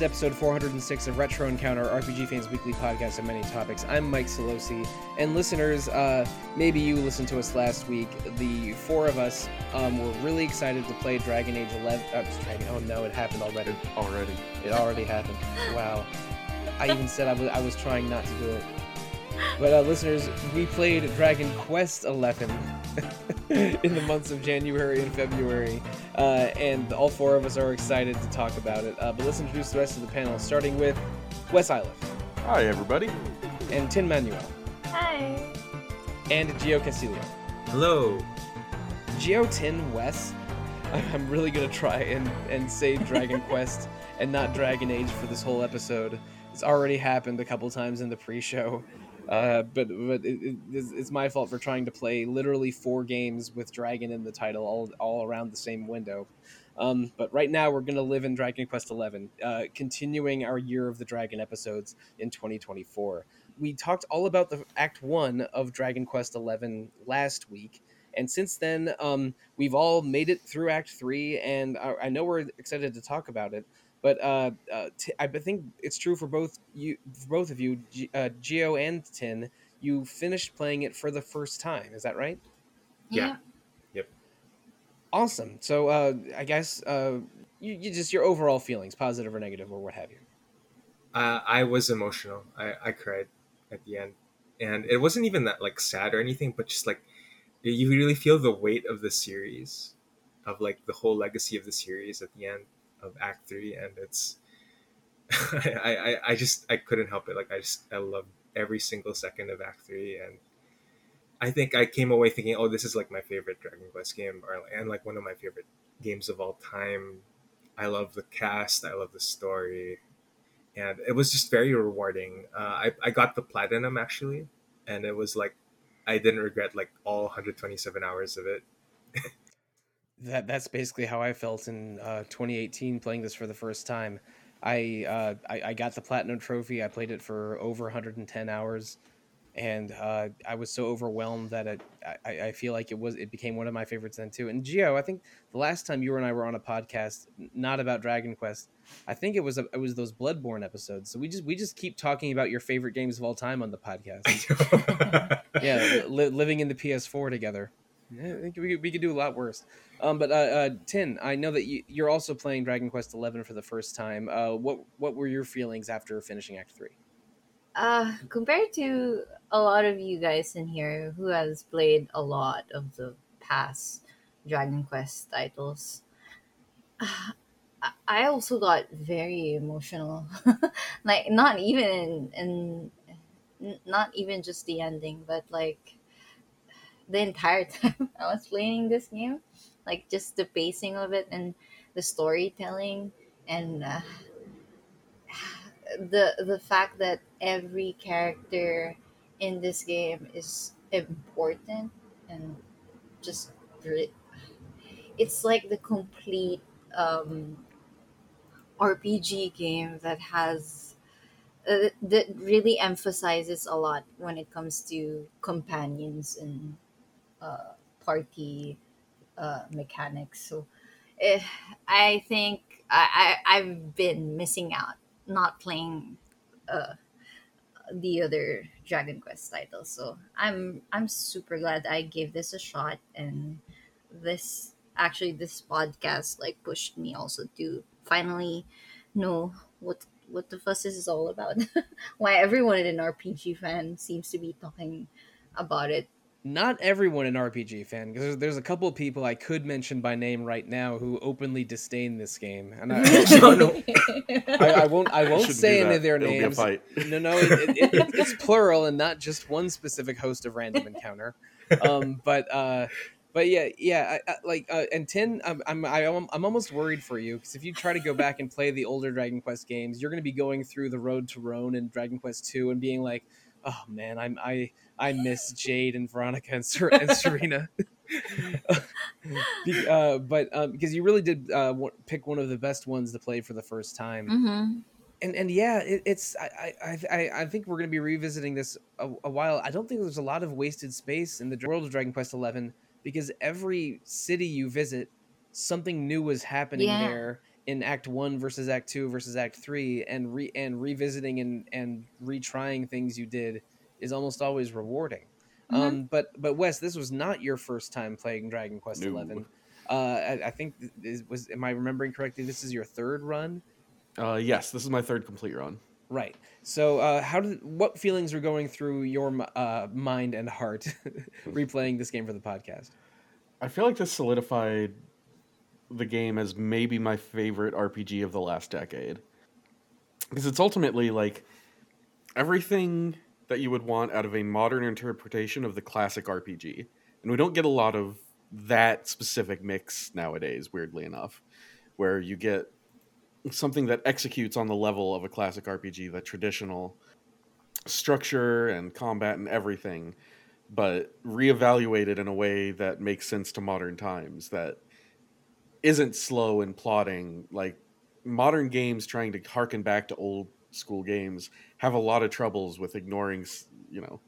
Hello and welcome to episode 406 of Retro Encounter, RPG fans' weekly podcast on many topics. I'm Mike Sollosi, and listeners, uh, maybe you listened to us last week. The four of us um, were really excited to play Dragon Age 11. Uh, Dragon, oh no, it happened already. Already. It already happened. Wow. I even said I was, I was trying not to do it. But uh, listeners, we played Dragon Quest XI in the months of January and February, uh, and all four of us are excited to talk about it. Uh, but let's introduce the rest of the panel, starting with Wes Iliff Hi, everybody. and Tin Manuel Hi. and Gio Castillo. Hello. Gio Tin Wes. I- I'm really gonna try and and say Dragon Quest and not Dragon Age for this whole episode. It's already happened a couple times in the pre-show, uh, but but it, it, it's, my fault for trying to play literally four games with Dragon in the title all all around the same window. Um, but right now we're gonna live in Dragon Quest XI, uh, continuing our Year of the Dragon episodes in 2024. We talked all about the Act One of Dragon Quest XI last week. And since then, um, we've all made it through Act Three, and I, I know we're excited to talk about it. But uh, uh, t- I think it's true for both you, for both of you, G- uh, Gio and Tin. You finished playing it for the first time. Is that right? Yeah. Yep. Awesome. So uh, I guess uh, you, you just your overall feelings, positive or negative, or what have you. Uh, I was emotional. I, I cried at the end, and it wasn't even that like sad or anything, but just like you really feel the weight of the series, of like the whole legacy of the series at the end of Act Three, and it's. I, I, I just I couldn't help it. Like I just I loved every single second of Act Three, and I think I came away thinking, oh, this is like my favorite Dragon Quest game, or and like one of my favorite games of all time. I love the cast. I love the story, and it was just very rewarding. Uh, I I got the platinum actually, and it was like I didn't regret like all 127 hours of it. That that's basically how I felt in uh, 2018 playing this for the first time. I, uh, I I got the platinum trophy. I played it for over 110 hours, and uh, I was so overwhelmed that it, I, I feel like it was it became one of my favorites then too. And Gio, I think the last time you and I were on a podcast, not about Dragon Quest, I think it was a, it was those Bloodborne episodes. So we just we just keep talking about your favorite games of all time on the podcast. yeah, li- living in the PS4 together. Yeah, I think we we could do a lot worse. Um, but uh, uh, Tin, I know that you, you're also playing Dragon Quest XI for the first time. Uh, what what were your feelings after finishing Act Three? Uh, compared to a lot of you guys in here who has played a lot of the past Dragon Quest titles, I- also got very emotional. like not even in not even just the ending, but like the entire time I was playing this game, like just the pacing of it and the storytelling and uh, the the fact that every character in this game is important and just it's like the complete um, RPG game that has uh, that really emphasizes a lot when it comes to companions and uh, party uh, mechanics. So eh, I think I, I I've been missing out not playing uh, the other Dragon Quest titles. So I'm I'm super glad I gave this a shot and this actually this podcast like pushed me also to finally know what what the fuss is all about. Why everyone in an RPG fan seems to be talking about it. Not everyone an RPG fan, because there's, there's a couple of people I could mention by name right now who openly disdain this game, and I, No, no. I, I won't I won't Shouldn't say any of their It'll be a names. fight. No, no, it, it, it, it- it's plural and not just one specific host of Random Encounter. Um, but uh, but yeah, yeah, I, I, like uh, and Tin, I'm I'm I am- I'm almost worried for you because if you try to go back and play the older Dragon Quest games, you're going to be going through the Road to Rhone and Dragon Quest Two and being like, oh man, I'm I I miss Jade and Veronica and, Ser- and Serena. Uh, but um, because you really did uh, pick one of the best ones to play for the first time Mm-hmm. and and yeah, it, it's I, I I I think we're gonna be revisiting this a, a while. I don't think there's a lot of wasted space in the world of Dragon Quest Eleven because every city you visit, something new is happening Yeah. there in Act One versus Act Two versus Act Three, and re and revisiting and and retrying things you did is almost always rewarding. Mhm. Um, but but Wes, this was not your first time playing Dragon Quest No. Eleven. Uh, I, I think is, was am I remembering correctly? This is your third run, Uh, yes, this is my third complete run. right? So uh, how did what feelings were going through your uh, mind and heart replaying this game for the podcast? I feel like this solidified the game as maybe my favorite RPG of the last decade. Because it's ultimately like everything that you would want out of a modern interpretation of the classic RPG. And we don't get a lot of that specific mix nowadays, weirdly enough, where you get something that executes on the level of a classic RPG, that traditional structure and combat and everything but reevaluated in a way that makes sense to modern times that isn't slow and plotting. Like modern games trying to harken back to old school games have a lot of troubles with ignoring you know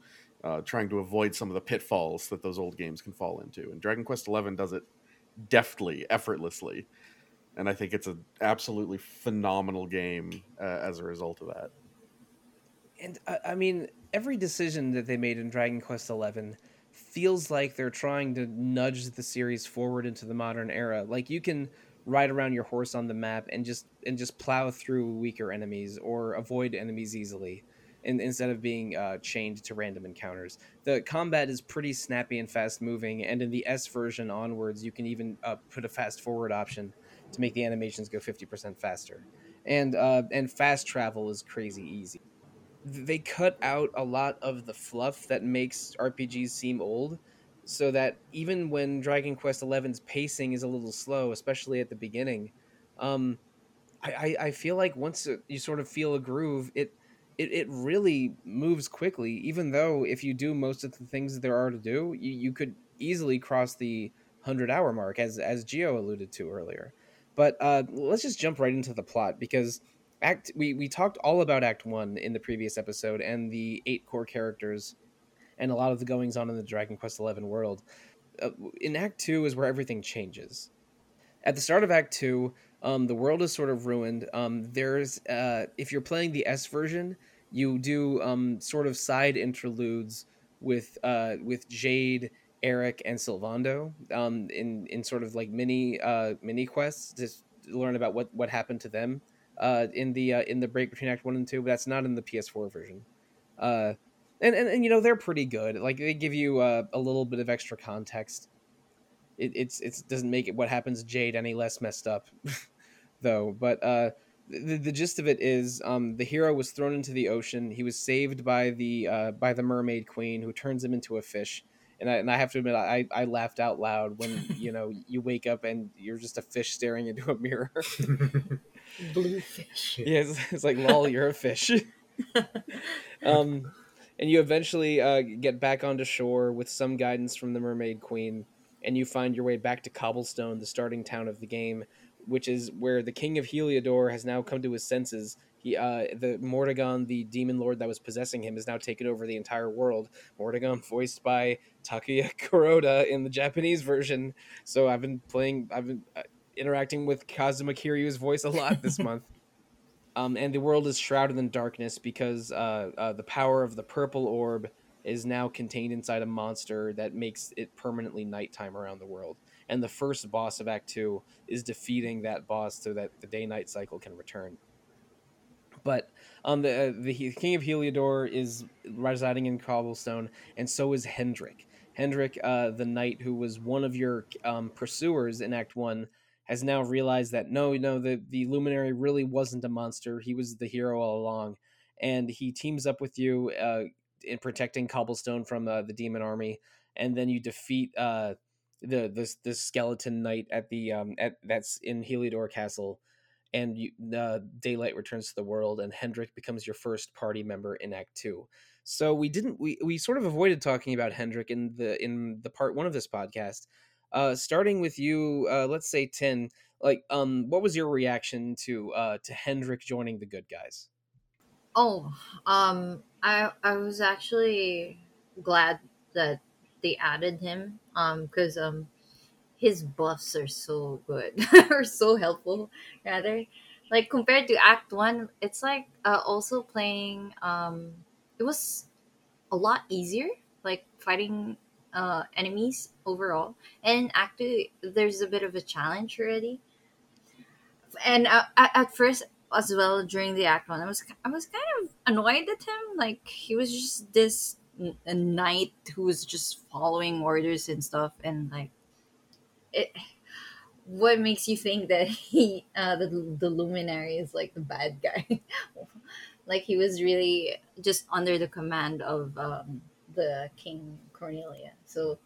uh, trying to avoid some of the pitfalls that those old games can fall into. And dragon quest XI does it deftly effortlessly. And i think it's an absolutely phenomenal game uh, as a result of that. And uh, I mean, every decision that they made in Dragon Quest XI feels like they're trying to nudge the series forward into the modern era. Like you can ride around your horse on the map and just and just plow through weaker enemies or avoid enemies easily, in, instead of being uh, chained to random encounters. The combat is pretty snappy and fast moving, and in the S version onwards, you can even uh, put a fast forward option to make the animations go fifty percent faster. And uh, and fast travel is crazy easy they cut out a lot of the fluff that makes RPGs seem old, so that even when Dragon Quest XI's pacing is a little slow, especially at the beginning, um, I, I, feel like once you sort of feel a groove, it, it it really moves quickly. Even though if you do most of the things there are to do, you, you could easily cross the hundred hour mark, as as Gio alluded to earlier. But uh, let's just jump right into the plot because act we we talked all about act 1 in the previous episode and the eight core characters and a lot of the goings on in the dragon quest 11 world. Uh, in act 2 is where everything changes. At the start of act 2 um, the world is sort of ruined. Um, there's uh, if you're playing the s version you do um, sort of side interludes with uh, with jade eric and Sylvando um, in in sort of like mini uh, mini quests to learn about what what happened to them uh, in the uh, in the break between Act One and Two, but that's not in the PS4 version. Uh, and, and and you know they're pretty good. Like they give you uh, a little bit of extra context. It it's it's doesn't make it what happens Jade any less messed up, though. But uh, the, the gist of it is um, the hero was thrown into the ocean. He was saved by the uh, by the mermaid queen, who turns him into a fish. And I, and I have to admit, I, I laughed out loud when you know you wake up and you're just a fish staring into a mirror. Bluefish. Yeah, it's, it's like lol, you're a fish. um, and you eventually uh, get back onto shore with some guidance from the Mermaid Queen, and you find your way back to Cobblestone, the starting town of the game, which is where the King of Heliodor has now come to his senses. He, uh, the Mordegon, the demon lord that was possessing him, has now taken over the entire world. Mordegon, voiced by Takaya Kuroda in the Japanese version. So I've been playing, I've been uh, interacting with Kazuma Kiryu's voice a lot this month. Um, and the world is shrouded in darkness because uh, uh, the power of the purple orb is now contained inside a monster that makes it permanently nighttime around the world. And the first boss of Act Two is defeating that boss so that the day-night cycle can return. But um, the uh, the King of Heliodor is residing in Cobblestone, and so is Hendrik. Hendrik, uh, the knight who was one of your um, pursuers in Act One, has now realized that no, no, the the luminary really wasn't a monster. He was the hero all along, and he teams up with you uh, in protecting Cobblestone from uh, the demon army, and then you defeat uh, the this this skeleton knight at the um at that's in Heliodor Castle, and you, uh, daylight returns to the world, and Hendrik becomes your first party member in Act Two. So we didn't we we sort of avoided talking about Hendrik in the in the part one of this podcast uh starting with you uh let's say Tin like um what was your reaction to uh to hendrik joining the good guys Oh, um, I I was actually glad that they added him. Um, because um, his buffs are so good or so helpful rather like compared to act one it's like uh, also playing um it was a lot easier like fighting uh enemies overall. And actually, there's a bit of a challenge already. And uh, at, first as well during the act one i was i was kind of annoyed at him. Like he was just this a knight who was just following orders and stuff. And like it what makes you think that he uh the, the luminary is like the bad guy? Like he was really just under the command of um the king Carnelian. So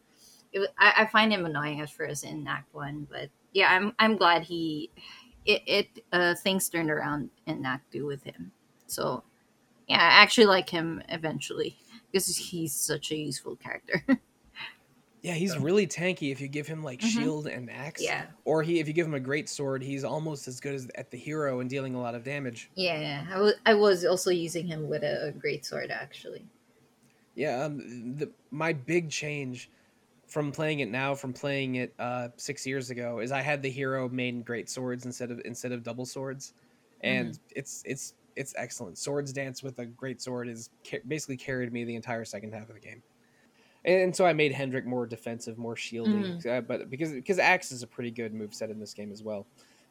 it, wa- I, I find him annoying at first in act one but yeah i'm i'm glad he it, it uh things turned around in act two with him so yeah i actually like him eventually because he's such a useful character Yeah, he's really tanky if you give him like Mhm. shield and axe. yeah Or he if you give him a great sword, he's almost as good as at the hero and dealing a lot of damage. Yeah, I wa- I was also using him with a great sword actually. Yeah, um, the, my big change from playing it now from playing it uh, six years ago is I had the hero main great swords instead of instead of double swords, and it's it's it's excellent. Swords dance with a great sword is ca- basically carried me the entire second half of the game, and, so I made Hendrik more defensive, more shieldy, uh, but because because axe is a pretty good move set in this game as well.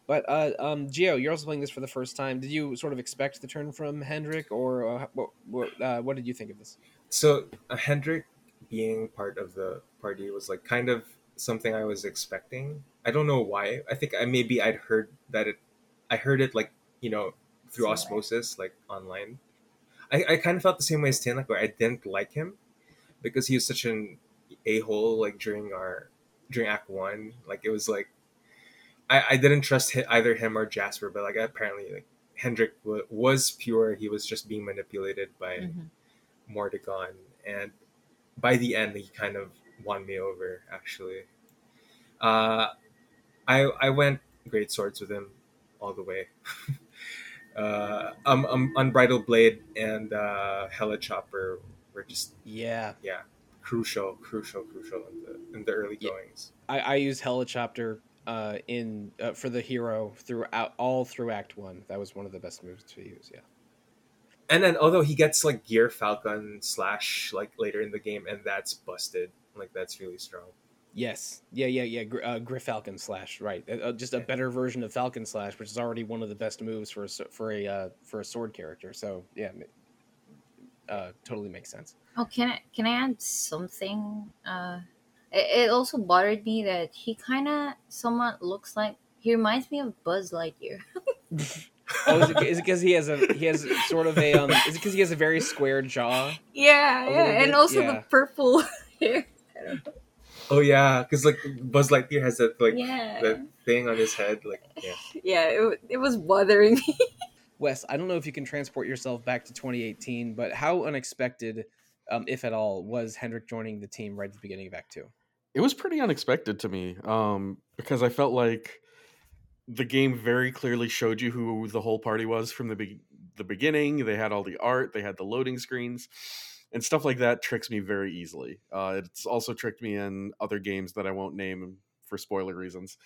But uh, um, Gio, you're also playing this for the first time. Did you sort of expect the turn from Hendrik, or uh, what what, uh, what did you think of this? So uh, Hendrik being part of the party was like kind of something I was expecting. I don't know why. I think I maybe I'd heard that it. I heard it like you know through osmosis, like online. I, I kind of felt the same way as Tin, like where I didn't like him because he was such an a hole. Like during our during Act One, like it was like I, I didn't trust either him or Jasper, but like apparently like Hendrik w- was pure. He was just being manipulated by. Mhm. Mordegon, and by the end, he kind of won me over. Actually, uh, I I went great swords with him all the way. uh, um, um, Unbridled Blade and uh, Hella Chopper were just Yeah, yeah crucial, crucial, crucial in the in the early Yeah. goings. I, I used Helichopter uh, in uh, for the hero throughout all through Act One. That was one of the best moves to use. Yeah, And then although he gets like Gear Falcon slash like later in the game, and that's busted. Like that's really strong. yes, yeah, yeah, yeah. Gr- uh, Griff Falcon Slash, right? Uh, uh, just a better version of Falcon Slash, which is already one of the best moves for a s- for a uh, for a sword character. So yeah, uh, totally makes sense. Oh, can I can I add something? Uh, it, it also bothered me that he kind of somewhat looks like he reminds me of Buzz Lightyear. Oh, is it because he has a he has sort of a um? Is it because he has a very square jaw? Yeah, yeah, little and also yeah. the purple hair. Oh yeah, because like Buzz Lightyear has that like yeah, that thing on his head. Like yeah. yeah, it, it was bothering me. Wes, I don't know if you can transport yourself back to 2018, but how unexpected, um, if at all, was Hendrik joining the team right at the beginning of Act Two? It was pretty unexpected to me um, because I felt like the game very clearly showed you who the whole party was from the be- the beginning. They had all the art, they had the loading screens, and stuff like that tricks me very easily. Uh, it's also tricked me in other games that I won't name for spoiler reasons.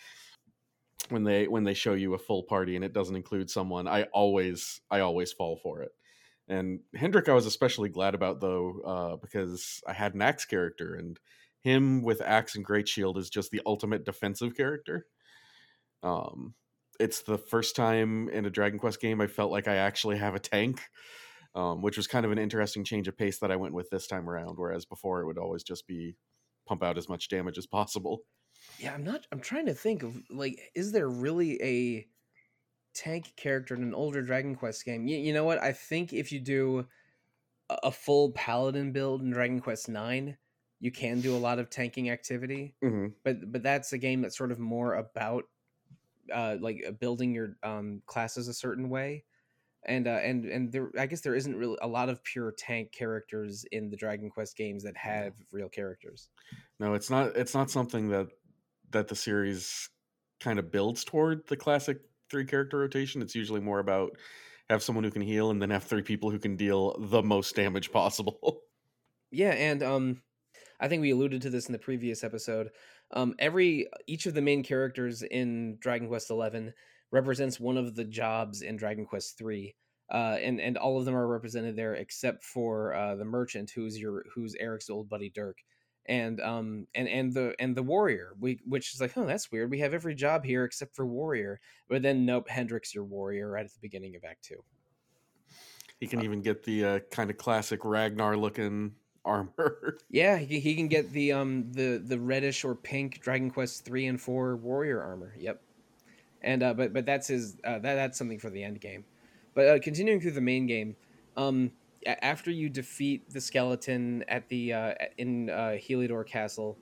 When they when they show you a full party and it doesn't include someone, I always I always fall for it. And Hendrik, I was especially glad about though uh, because I had an axe character and him with axe and great shield is just the ultimate defensive character um it's the first time in a dragon quest game i felt like i actually have a tank um, which was kind of an interesting change of pace that i went with this time around whereas before it would always just be pump out as much damage as possible Yeah, I'm not. I'm trying to think of like, is there really a tank character in an older Dragon Quest game? You, you know what? I think if you do a, full paladin build in Dragon Quest Nine, you can do a lot of tanking activity. mm-hmm. But but that's a game that's sort of more about uh, like uh, building your um, classes a certain way. And uh, and and there, I guess there isn't really a lot of pure tank characters in the Dragon Quest games that have real characters. no it's not it's not something that that the series kind of builds toward the classic three character rotation it's usually more about have someone who can heal and then have three people who can deal the most damage possible Yeah, and um, I think we alluded to this in the previous episode. Um, every each of the main characters in Dragon Quest XI represents one of the jobs in Dragon Quest III. Uh, and and all of them are represented there except for uh, the merchant, who's your who's Eric's old buddy Dirk, and um and and the and the warrior, we which is like oh that's weird. We have every job here except for warrior, but then nope, Hendrik's your warrior right at the beginning of Act Two. He can even get the uh, kind of classic Ragnar looking armor. Yeah, he, he can get the um the the reddish or pink Dragon Quest three and four warrior armor. Yep, and uh, but but that's his uh, that that's something for the end game. But uh, continuing through the main game, um, after you defeat the skeleton at the uh, in uh, Heliodor Castle,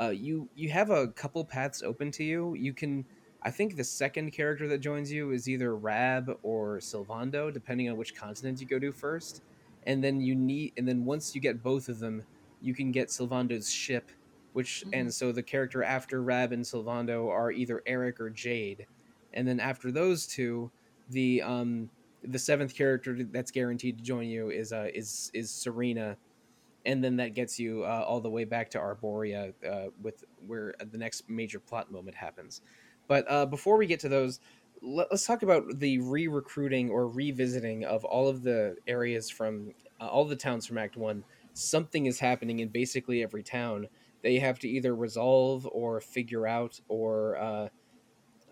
uh, you you have a couple paths open to you. You can, I think, the second character that joins you is either Rab or Sylvando, depending on which continent you go to first. And then you need, and then once you get both of them, you can get Sylvando's ship, which, mm-hmm. and so the character after Rab and Sylvando are either Eric or Jade, and then after those two, the um the seventh character that's guaranteed to join you is uh is is Serena, and then that gets you uh, all the way back to Arboria uh, with where the next major plot moment happens. But uh, before we get to those, let, us talk about the re-recruiting or revisiting of all of the areas from uh, all the towns from Act One. Something is happening in basically every town. They have to either resolve or figure out or uh,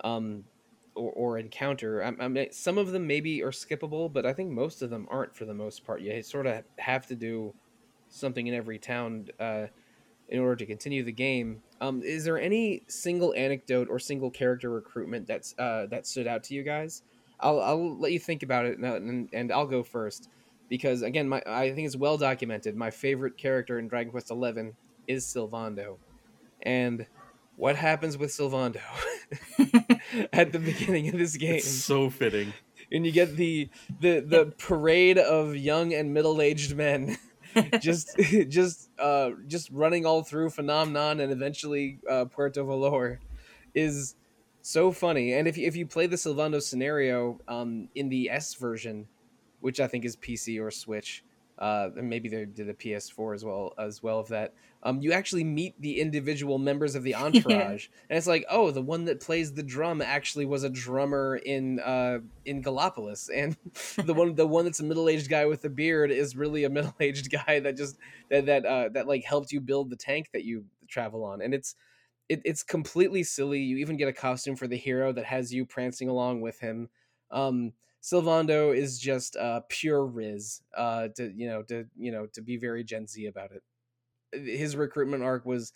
um, or, or encounter. I, I mean, some of them maybe are skippable, but I think most of them aren't for the most part. You sort of have to do something in every town uh, in order to continue the game. Um, is there any single anecdote or single character recruitment that's uh, that stood out to you guys? I'll, I'll let you think about it, and, and I'll go first because again, my I think it's well documented. My favorite character in Dragon Quest XI is Sylvando, and what happens with Sylvando at the beginning of this game. It's so fitting. And you get the the the parade of young and middle-aged men just just uh just running all through Phnom Nonh and eventually uh, Puerto Valor is so funny. And if you, if you play the Sylvando scenario um in the S version, which I think is PC or Switch, uh, and maybe they did a PS4 as well as well of that. Um, you actually meet the individual members of the entourage, and it's like, oh, the one that plays the drum actually was a drummer in uh, in Gallopolis, and the one the one that's a middle aged guy with a beard is really a middle aged guy that just that that uh, that like helped you build the tank that you travel on, and it's it, it's completely silly. You even get a costume for the hero that has you prancing along with him. Um, Sylvando is just uh, pure Riz. Uh, to you know, to you know, to be very Gen Z about it. His recruitment arc was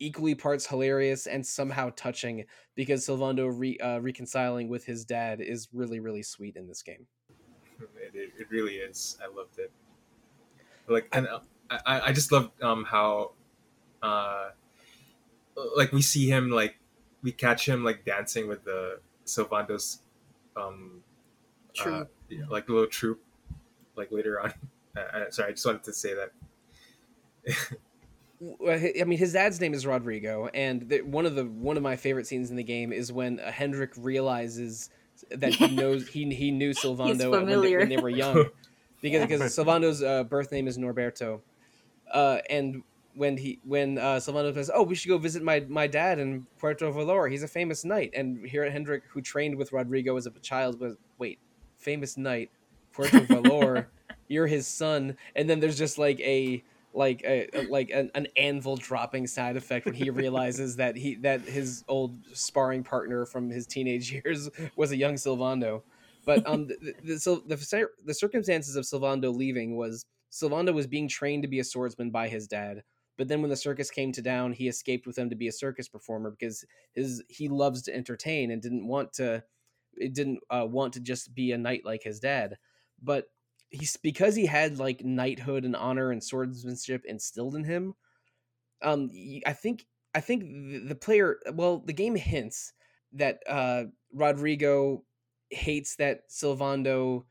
equally parts hilarious and somehow touching because Sylvando re, uh, reconciling with his dad is really really sweet in this game. It, it really is. I loved it. Like, and uh, I I just loved um how, uh, like we see him like we catch him like dancing with the Sylvando's um uh, yeah, like the little troop, like later on. Uh, sorry, I just wanted to say that. I mean, his dad's name is Rodrigo, and the, one of the one of my favorite scenes in the game is when uh, Hendrik realizes that he knows he he knew Sylvando when they, when they, were young, because because Sylvando's uh, birth name is Norberto, uh, and when he when uh, Sylvando says, "Oh, we should go visit my my dad in Puerto Valor. He's a famous knight." And here at Hendrik, who trained with Rodrigo as a child, was wait, famous knight, Puerto Valor. you're his son, and then there's just like a like a, like an, an, anvil dropping sound effect when he realizes that he that his old sparring partner from his teenage years was a young Sylvando. But um, the the, the, the circumstances of Sylvando leaving was Sylvando was being trained to be a swordsman by his dad. But then when the circus came to town, he escaped with them to be a circus performer because his he loves to entertain and didn't want to it didn't uh, want to just be a knight like his dad, but he's because he had like knighthood and honor and swordsmanship instilled in him. Um, I think I think the, player, well, the game hints that uh, Rodrigo hates that Sylvando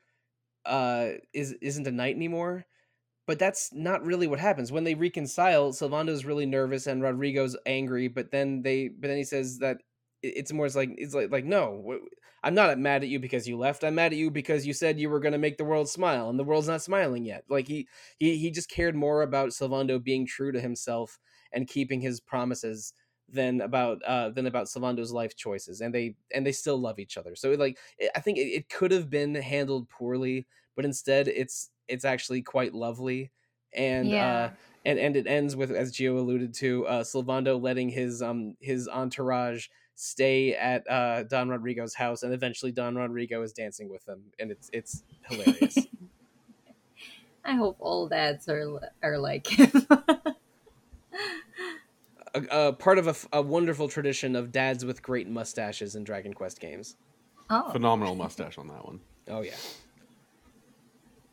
uh, is isn't a knight anymore. But that's not really what happens when they reconcile. Sylvando's really nervous and Rodrigo's angry, but then they but then he says that it's more it's like it's like like no, I'm not mad at you because you left. I'm mad at you because you said you were going to make the world smile, and the world's not smiling yet. Like he he he just cared more about Sylvando being true to himself and keeping his promises than about uh than about Sylvando's life choices and they and they still love each other so like it, i think it, it could have been handled poorly but instead it's it's actually quite lovely and uh and and it ends with as Gio alluded to uh Sylvando letting his um his entourage stay at uh Don Rodrigo's house and eventually Don Rodrigo is dancing with them and it's it's hilarious I hope all dads are are like him. a, a part of a wonderful tradition of dads with great mustaches in Dragon Quest games oh, Phenomenal mustache on that one. Oh yeah.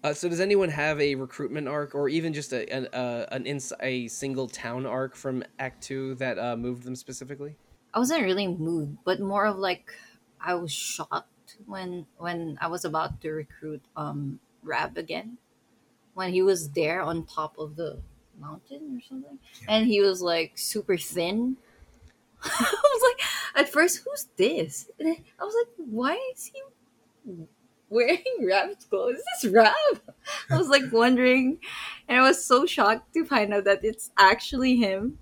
Uh, so does anyone have a recruitment arc, or even just a an uh, an ins- a single town arc from Act Two that uh, moved them specifically? I wasn't really moved, but more of like I was shocked when when I was about to recruit um Rab again, when he was there on top of the mountain or something, and he was like super thin. I was like, at first, who's this? And I was like, why is he wearing Rab's clothes? Is this Rab? I was like wondering, and I was so shocked to find out that it's actually him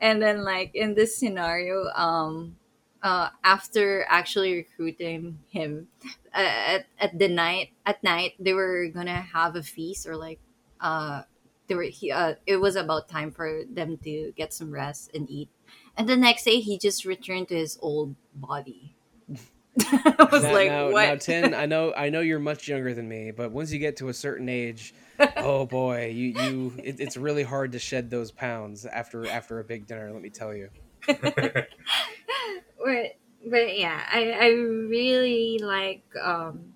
and then like in this scenario um uh after actually recruiting him at, at the night at night they were gonna have a feast or like uh they were he, uh it was about time for them to get some rest and eat. And the next day he just returned to his old body i was now, like now, what now, Tin, I know I know you're much younger than me, but once you get to a certain age, oh boy, you you it, it's really hard to shed those pounds after after a big dinner. Let me tell you. but but yeah, I I really like um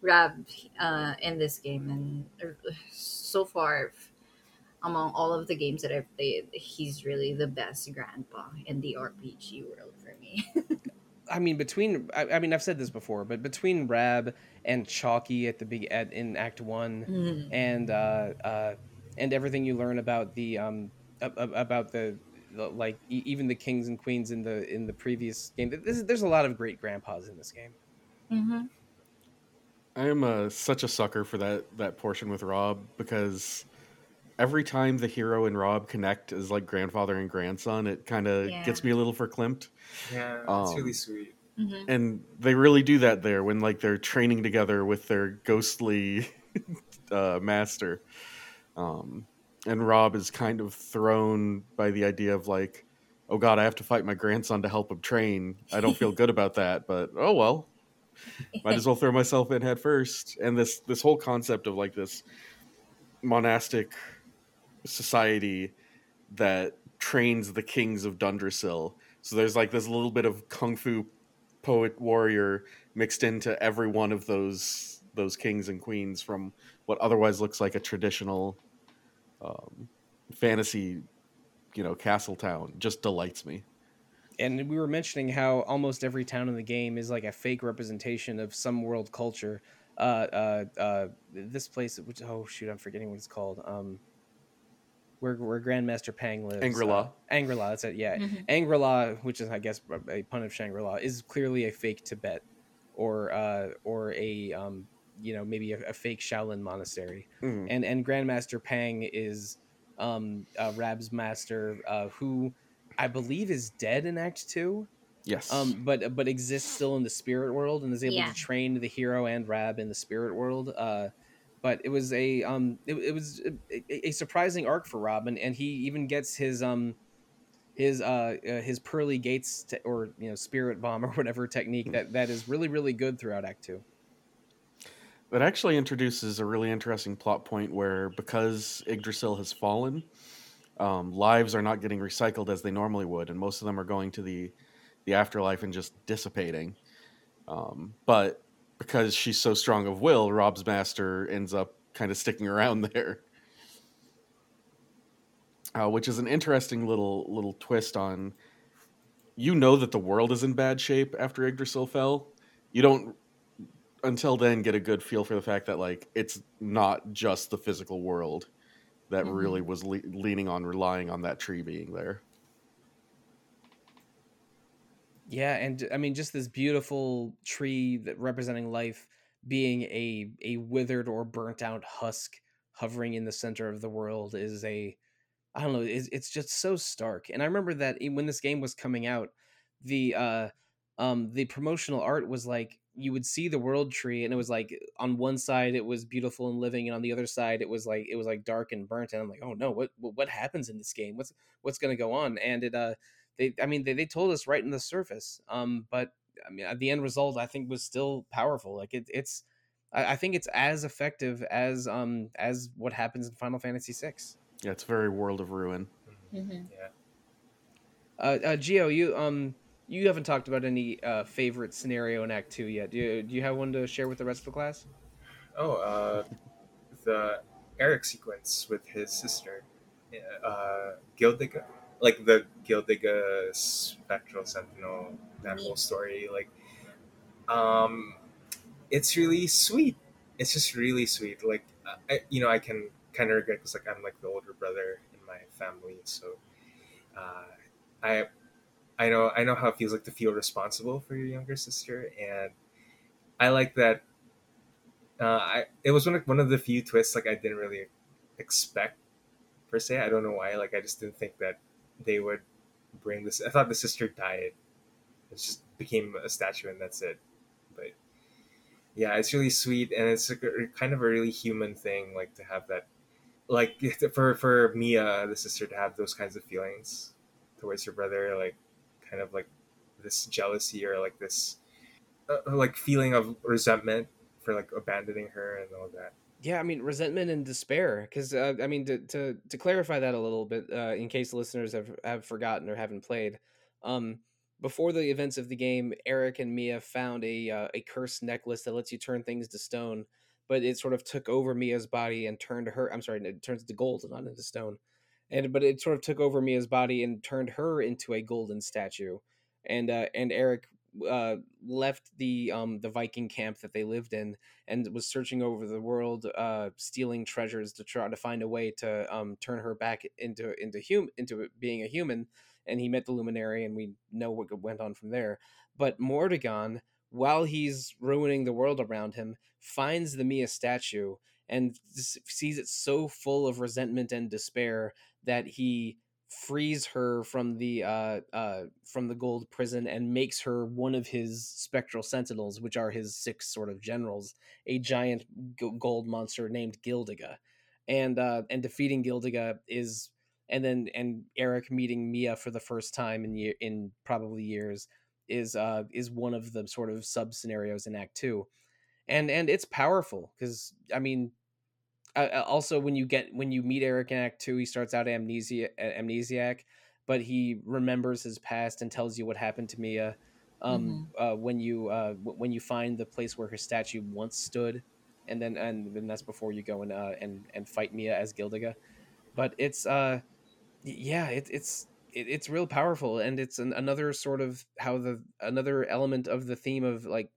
Rab uh in this game and uh, so far among all of the games that I've played, he's really the best grandpa in the RPG world for me. I mean, between I, I mean, I've said this before, but between Rab and Chalky at the big at in Act One, Mhm. and uh, uh, and everything you learn about the um a- a- about the, the like e- even the kings and queens in the in the previous game. There's, there's a lot of great grandpas in this game. Mm-hmm. I am uh, such a sucker for that that portion with Rob because every time the hero and Rob connect as like grandfather and grandson, it kind of Yeah. gets me a little verklempt. yeah, it's Um, really sweet. Mm-hmm. And they really do that there when like they're training together with their ghostly uh, master. Um, and Rob is kind of thrown by the idea of like, oh god, I have to fight my grandson to help him train. I don't feel good about that, but oh well. Might as well throw myself in head first. And this this whole concept of like this monastic society that trains the kings of Dundrasil. So there's like this little bit of kung fu poet warrior mixed into every one of those those kings and queens from what otherwise looks like a traditional um, fantasy, you know, castle town. Just delights me. And we were mentioning how almost every town in the game is like a fake representation of some world culture. Uh, uh, uh, this place, which oh shoot, I'm forgetting what it's called. Um, where where Grandmaster Pang lives. Angri-La. Uh, Angri-La, that's it. Yeah, Mhm. Angri-La, which is I guess a pun of Shangri-La, is clearly a fake Tibet, or uh, or a um, you know maybe a, a fake Shaolin monastery. Mm. And and Grandmaster Pang is um, uh, Rab's master, uh, who I believe is dead in Act Two Yes. um, but but exists still in the spirit world and is able Yeah. to train the hero and Rab in the spirit world. Uh, but it was a um, it, it was a, a- surprising arc for Robin, and, and he even gets his um, his uh, uh his pearly gates te- or you know spirit bomb or whatever technique that that is really really good throughout Act Two. That actually introduces a really interesting plot point where because Yggdrasil has fallen, um, lives are not getting recycled as they normally would, and most of them are going to the the afterlife and just dissipating. Um, but because she's so strong of will, Rob's master ends up kind of sticking around there, uh, which is an interesting little little twist on. You know that the world is in bad shape after Yggdrasil fell. You don't until then get a good feel for the fact that like it's not just the physical world that Mhm. really was le- leaning on relying on that tree being there Yeah, and I mean just this beautiful tree that representing life being a a withered or burnt out husk hovering in the center of the world is a I don't know, it's, it's just so stark. And I remember that when this game was coming out, the uh um the promotional art was like you would see the world tree and it was like on one side it was beautiful and living and on the other side it was like it was like dark and burnt and I'm like, "Oh no, what what happens in this game? What's what's going to go on?" And it uh they I mean they, they told us right in the surface. Um but I mean the end result I think was still powerful. Like it it's I, I think it's as effective as um as what happens in Final Fantasy VI. Yeah, it's very World of Ruin. Mm-hmm. Yeah. Uh, uh, Gio, you um, you haven't talked about any uh, favorite scenario in Act Two yet. Do you, do you have one to share with the rest of the class? Oh, uh, the Eric sequence with his sister, uh, Gildiga, like the Gildiga Spectral Sentinel, that whole story, like, um, it's really sweet. It's just really sweet. Like, I, you know, I can kind of regret because like I'm like the older brother in my family, so uh, I I know I know how it feels like to feel responsible for your younger sister, and I like that. Uh, I it was one of one of the few twists like I didn't really expect per se. I don't know why. Like I just didn't think that they would bring this. I thought the sister died. It just became a statue and that's it. But yeah, it's really sweet and it's a, kind of a really human thing, like to have that, like for for Mia, the sister, to have those kinds of feelings towards her brother, like kind of like this jealousy or like this uh, like feeling of resentment for like abandoning her and all that. Yeah, I mean resentment and despair. Because uh, I mean to, to to clarify that a little bit, uh, in case listeners have have forgotten or haven't played, um, before the events of the game, Eric and Mia found a uh, a cursed necklace that lets you turn things to stone, but it sort of took over Mia's body and turned her. I'm sorry, it turns to gold, not into stone and but it sort of took over Mia's body and turned her into a golden statue. And uh, and Eric uh, left the um, the Viking camp that they lived in and was searching over the world, uh, stealing treasures to try to find a way to um, turn her back into into hum- into being a human. And he met the Luminary, and we know what went on from there. But Mordegon, while he's ruining the world around him, finds the Mia statue and sees it so full of resentment and despair that he frees her from the uh, uh, from the gold prison and makes her one of his spectral sentinels, which are his six sort of generals, a giant gold monster named Gildiga, and uh, and defeating Gildiga is and then and Eric meeting Mia for the first time in year in probably years is uh is one of the sort of sub scenarios in Act Two, and and it's powerful because I mean uh, also when you get when you meet Eric in Act Two, he starts out amnesia amnesiac, but he remembers his past and tells you what happened to Mia. Um, mm-hmm. uh, when you uh, when you find the place where her statue once stood, and then and then that's before you go and uh, and and fight Mia as Gildiga. But it's uh, yeah, it, it's it, it's real powerful, and it's an, another sort of how the another element of the theme of like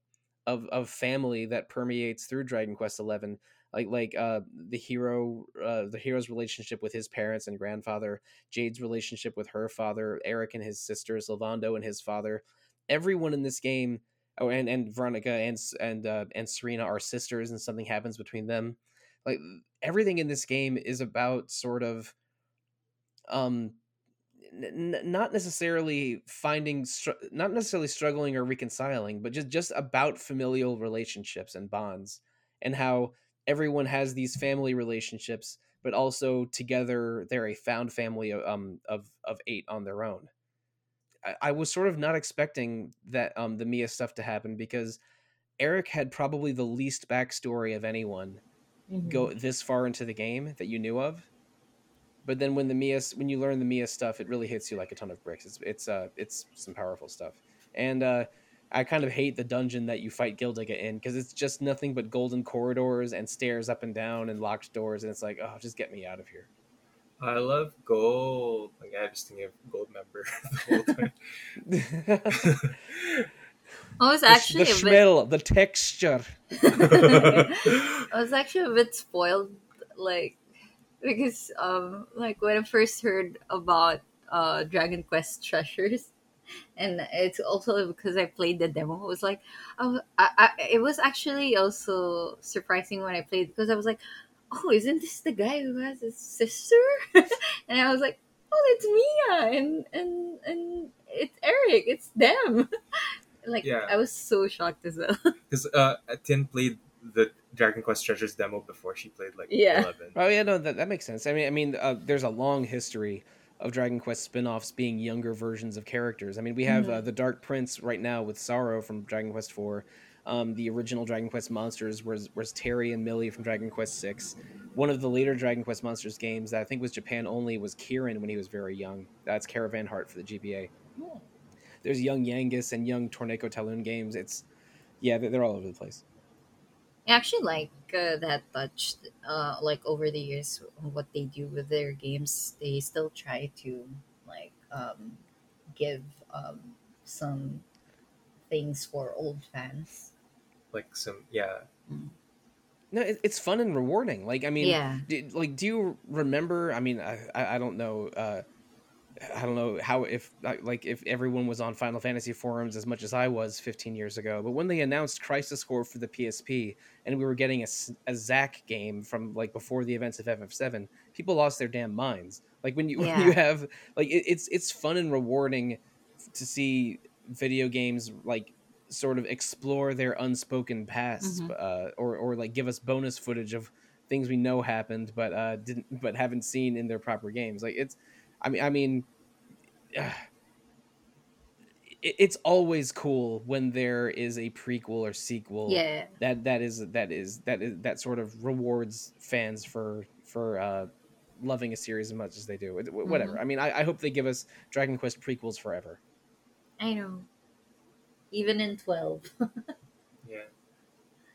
of of family that permeates through Dragon Quest Eleven like like uh the hero uh the hero's relationship with his parents and grandfather jade's relationship with her father eric and his sister sylvando and his father. Everyone in this game oh and and veronica and and uh, and serena are sisters and something happens between them. Like everything in this game is about sort of um n- not necessarily finding str- not necessarily struggling or reconciling but just just about familial relationships and bonds and how everyone has these family relationships, but also together they're a found family of um of of eight on their own. I, I was sort of not expecting that um the Mia stuff to happen because Eric had probably the least backstory of anyone mm-hmm. go this far into the game that you knew of. But then when the Mia when you learn the Mia stuff, it really hits you like a ton of bricks. It's it's uh it's some powerful stuff. And uh I kind of hate the dungeon that you fight Gildiga in because it's just nothing but golden corridors and stairs up and down and locked doors, and it's like, oh, just get me out of here. I love gold. Like I just think of gold member the whole time. I was actually the, the smell, bit... the texture. I was actually a bit spoiled, like because um, like when I first heard about uh Dragon Quest treasures, and it's also because I played the demo. It was like, oh, I, I, it was actually also surprising when I played because I was like, oh, isn't this the guy who has a sister? and I was like, oh, it's Mia and and and it's Eric. It's them. like Yeah. I was so shocked as well. Because uh, Tin played the Dragon Quest Treasures demo before she played like Yeah. 11. Oh yeah, no, that, that makes sense. I mean, I mean, uh, there's a long history of Dragon Quest spin-offs being younger versions of characters. I mean, we have uh, the Dark Prince right now with Psaro from Dragon Quest IV. Um, the original Dragon Quest monsters was was Terry and Millie from Dragon Quest Six. One of the later Dragon Quest monsters games that I think was Japan only was Kieran when he was very young. That's Caravan Heart for the GBA. There's young Yangus and young Torneko Talon games. It's yeah, they're, they're all over the place. I actually like uh, that touch. Uh, like over the years, what they do with their games, they still try to like um, give um, some things for old fans. Like some, yeah. No, it, it's fun and rewarding. Like I mean, Yeah. do, like do you remember? I mean, I I, I don't know. Uh, I don't know how if like if everyone was on Final Fantasy forums as much as I was 15 years ago. But when they announced Crisis Core for the PSP and we were getting a, a Zack game from like before the events of FF7, people lost their damn minds. Like when you Yeah. when you have like it, it's it's fun and rewarding to see video games like sort of explore their unspoken past Mhm. uh, or or like give us bonus footage of things we know happened but uh didn't but haven't seen in their proper games like it's i mean i mean it's always cool when there is a prequel or sequel Yeah. that that is that is that is that sort of rewards fans for for uh loving a series as much as they do It- wh- whatever i mean I, I hope they give us dragon quest prequels forever I know. Even in twelve. Yeah.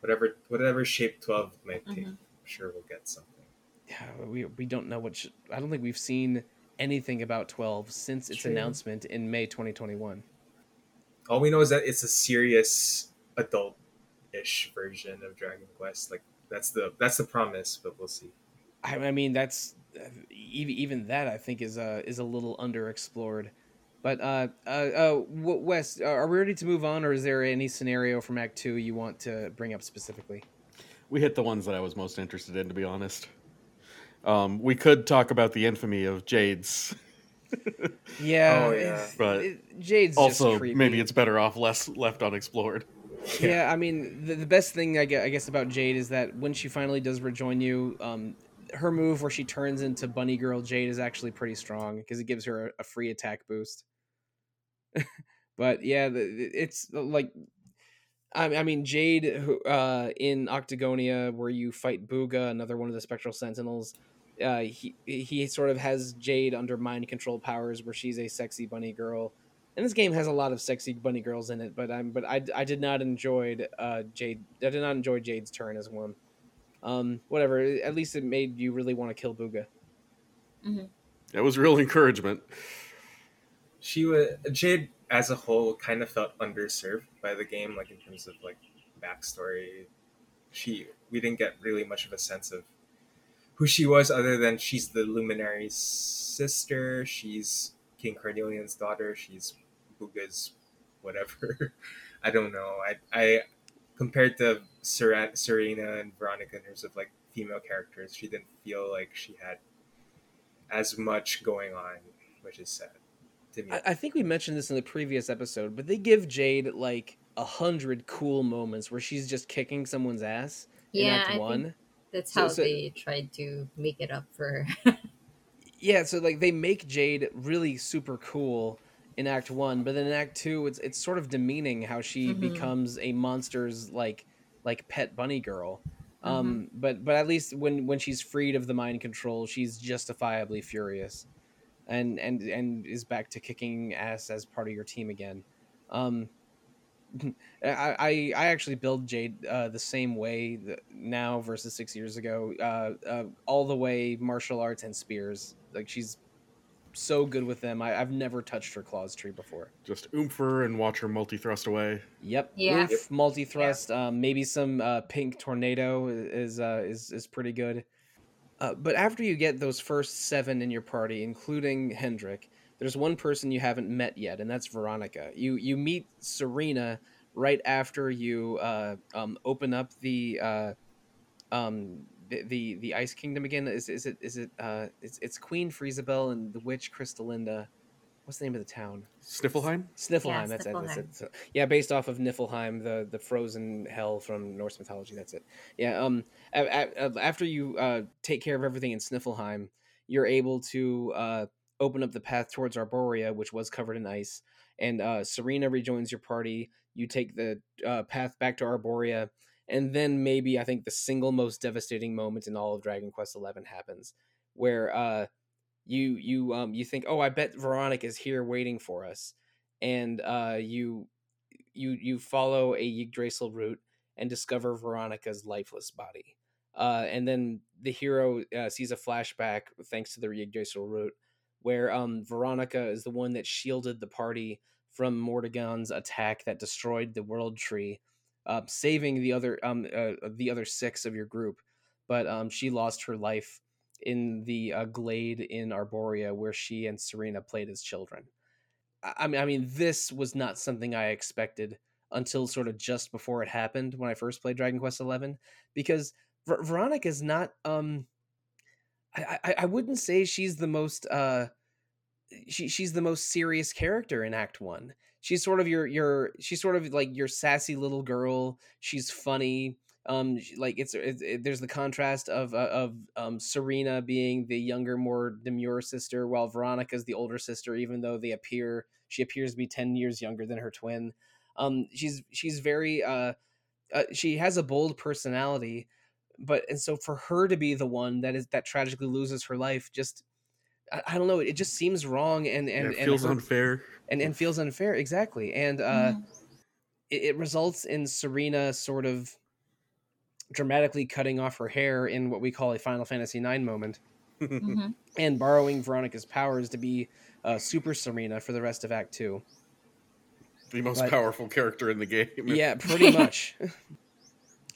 Whatever whatever shape 12 might take, Mhm. I'm sure we'll get something. yeah, we we don't know what sh- I don't think we've seen anything about 12 since its True. announcement in May 2021. All we know is that it's a serious adult-ish version of Dragon Quest. Like that's the that's the promise, but we'll see. I, I mean that's uh, even even that I think is uh is a little underexplored. But uh uh, uh W- Wes, uh, are we ready to move on or is there any scenario from Act 2 you want to bring up specifically? We hit the ones that I was most interested in, to be honest. Um, we could talk about the infamy of Jade's. Yeah. Oh, yeah. But it- Jade's also, just creepy. maybe it's better off less left unexplored. yeah, I mean, the, the best thing I guess, I guess about Jade is that when she finally does rejoin you, um, her move where she turns into Bunny Girl Jade is actually pretty strong because it gives her a, a free attack boost. but yeah, the, it's uh, like, I, I mean, Jade uh, in Octagonia, where you fight Booga, another one of the Spectral Sentinels. Uh, he he sort of has Jade under mind control powers, where she's a sexy bunny girl, and this game has a lot of sexy bunny girls in it. But I'm but I, I did not enjoy uh Jade. I did not enjoy Jade's turn as one. Um, whatever. At least it made you really want to kill Booga. That was real encouragement. She was Jade as a whole kind of felt underserved by the game, like in terms of like backstory. She we didn't get really much of a sense of who she was, other than she's the Luminary's sister. She's King Carnelian's daughter. She's Booga's whatever. I don't know. I I compared to Seren- Serena and Veronica in terms of like female characters, she didn't feel like she had as much going on, which is sad to me. I, I think we mentioned this in the previous episode, but they give Jade like a hundred cool moments where she's just kicking someone's ass in Yeah, Act I One. think that's how so- they tried to make it up for. yeah so like they make jade really super cool in act one but then in act two it's it's sort of demeaning how she Mhm. becomes a monster's like like pet bunny girl um but but at least when when she's freed of the mind control she's justifiably furious and and and is back to kicking ass as part of your team again um I, I I actually build Jade uh, the same way th- now versus six years ago. Uh, uh, all the way martial arts and spears. Like she's so good with them. I, I've never touched her claws tree before. Just oomph her and watch her multi thrust away. Yep. Yeah. Oof, multi thrust. Um, maybe some uh, pink tornado is uh, is is pretty good. Uh, but after you get those first seven in your party, including Hendrik, there's one person you haven't met yet, and that's Veronica. You you meet Serena right after you uh, um, open up the uh, um, the, the the Ice Kingdom again. Is is it is it uh, it's it's Queen Friesabel and the witch Crystalinda. What's the name of the town? Sniflheim? Sniflheim. Yeah, that's, It, that's it. So- yeah, based off of Niflheim, the the frozen hell from Norse mythology. That's it. Yeah. Um. a- a- a- after you uh take care of everything in Sniflheim, you're able to uh open up the path towards Arborea, which was covered in ice, and uh Serena rejoins your party. You take the uh, path back to Arborea, and then maybe I think the single most devastating moment in all of Dragon Quest XI happens, where uh you you um you think oh I bet Veronica is here waiting for us, and uh you you you follow a Yggdrasil root and discover Veronica's lifeless body. Uh, and then the hero uh, sees a flashback thanks to the Yggdrasil root, where um, Veronica is the one that shielded the party from Mordegon's attack that destroyed the World Tree, uh, saving the other um uh, the other six of your group. But um, she lost her life in the uh, glade in Arborea where she and Serena played as children. I mean, I mean, this was not something I expected until sort of just before it happened when I first played Dragon Quest XI, because Ver- Veronica is not. Um, I, I wouldn't say she's the most. Uh, she she's the most serious character in Act One. She's sort of your your she's sort of like your sassy little girl. She's funny. Um, like it's, it's it, there's the contrast of uh, of um Serena being the younger, more demure sister, while Veronica's the older sister. Even though they appear, she appears to be ten years younger than her twin. Um, she's she's very uh, uh she has a bold personality, but and so for her to be the one that is that tragically loses her life, just I, I don't know, it just seems wrong and and yeah, it and feels her- unfair. and, and feels unfair exactly and uh Mhm. it, it results in serena sort of dramatically cutting off her hair in what we call a final fantasy IX moment Mhm. and borrowing veronica's powers to be uh, super serena for the rest of act two the most But- powerful character in the game. yeah pretty much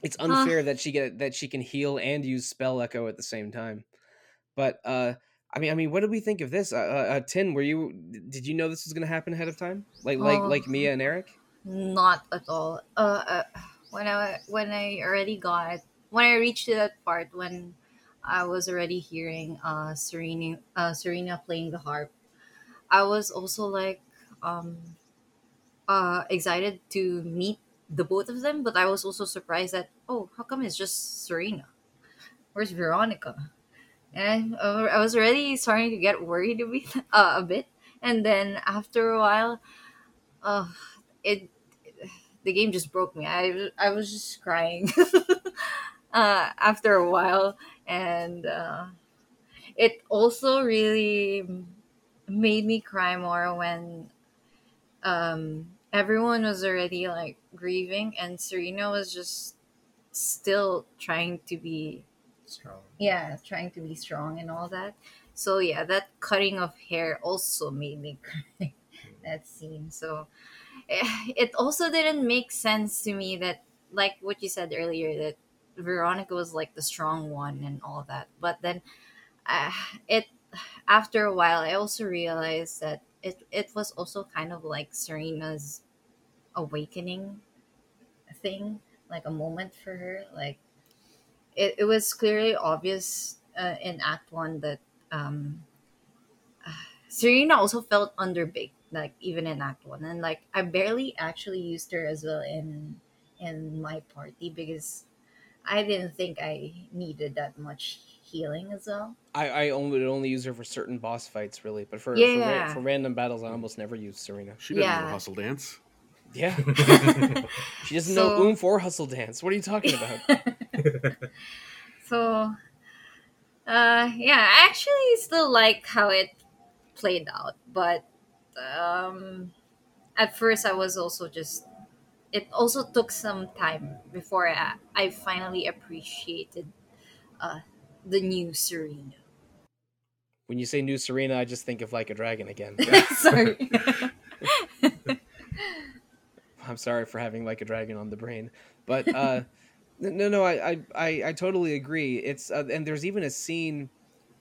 it's unfair that she get that she can heal and use spell echo at the same time but uh I mean, I mean, what did we think of this? Uh, uh, uh, Tin, were you? Did you know this was going to happen ahead of time, like, like, Oh. like Mia and Eric? Not at all. Uh, uh, when I when I already got when I reached that part when I was already hearing uh Serena uh Serena playing the harp, I was also like um uh excited to meet the both of them, but I was also surprised that oh how come it's just Serena? Where's Veronica? And I, I was already starting to get worried a bit, uh, a bit, and then after a while, uh, it the game just broke me. I I was just crying uh, after a while, and uh, it also really made me cry more when um, everyone was already like grieving, and Serena was just still trying to be Strong. yeah trying to be strong and all that. So yeah, that cutting of hair also made me cry. that scene. So eh, it also didn't make sense to me that like what you said earlier that Veronica was like the strong one and all that. But then uh, it after a while I also realized that it it was also kind of like Serena's awakening thing, like a moment for her. Like it, it was clearly obvious uh, in Act One that um, Serena also felt underbaked, like even in Act One, and like I barely actually used her as well in in my party because I didn't think I needed that much healing as well. I, I only would only use her for certain boss fights, really. But for for, Yeah. ra- for random battles, I almost never use Serena. She didn't Yeah. know hustle dance. Yeah, she doesn't So- know oomph or hustle dance. What are you talking about? so, uh, yeah, I actually still like how it played out, but um, at first I was also just. It also took some time before I, I finally appreciated uh, the new Serena. when you say new Serena, I just think of like a dragon again. Sorry. I'm sorry for having like a dragon on the brain, but uh, no, no, I, I, I, totally agree. It's uh, and there's even a scene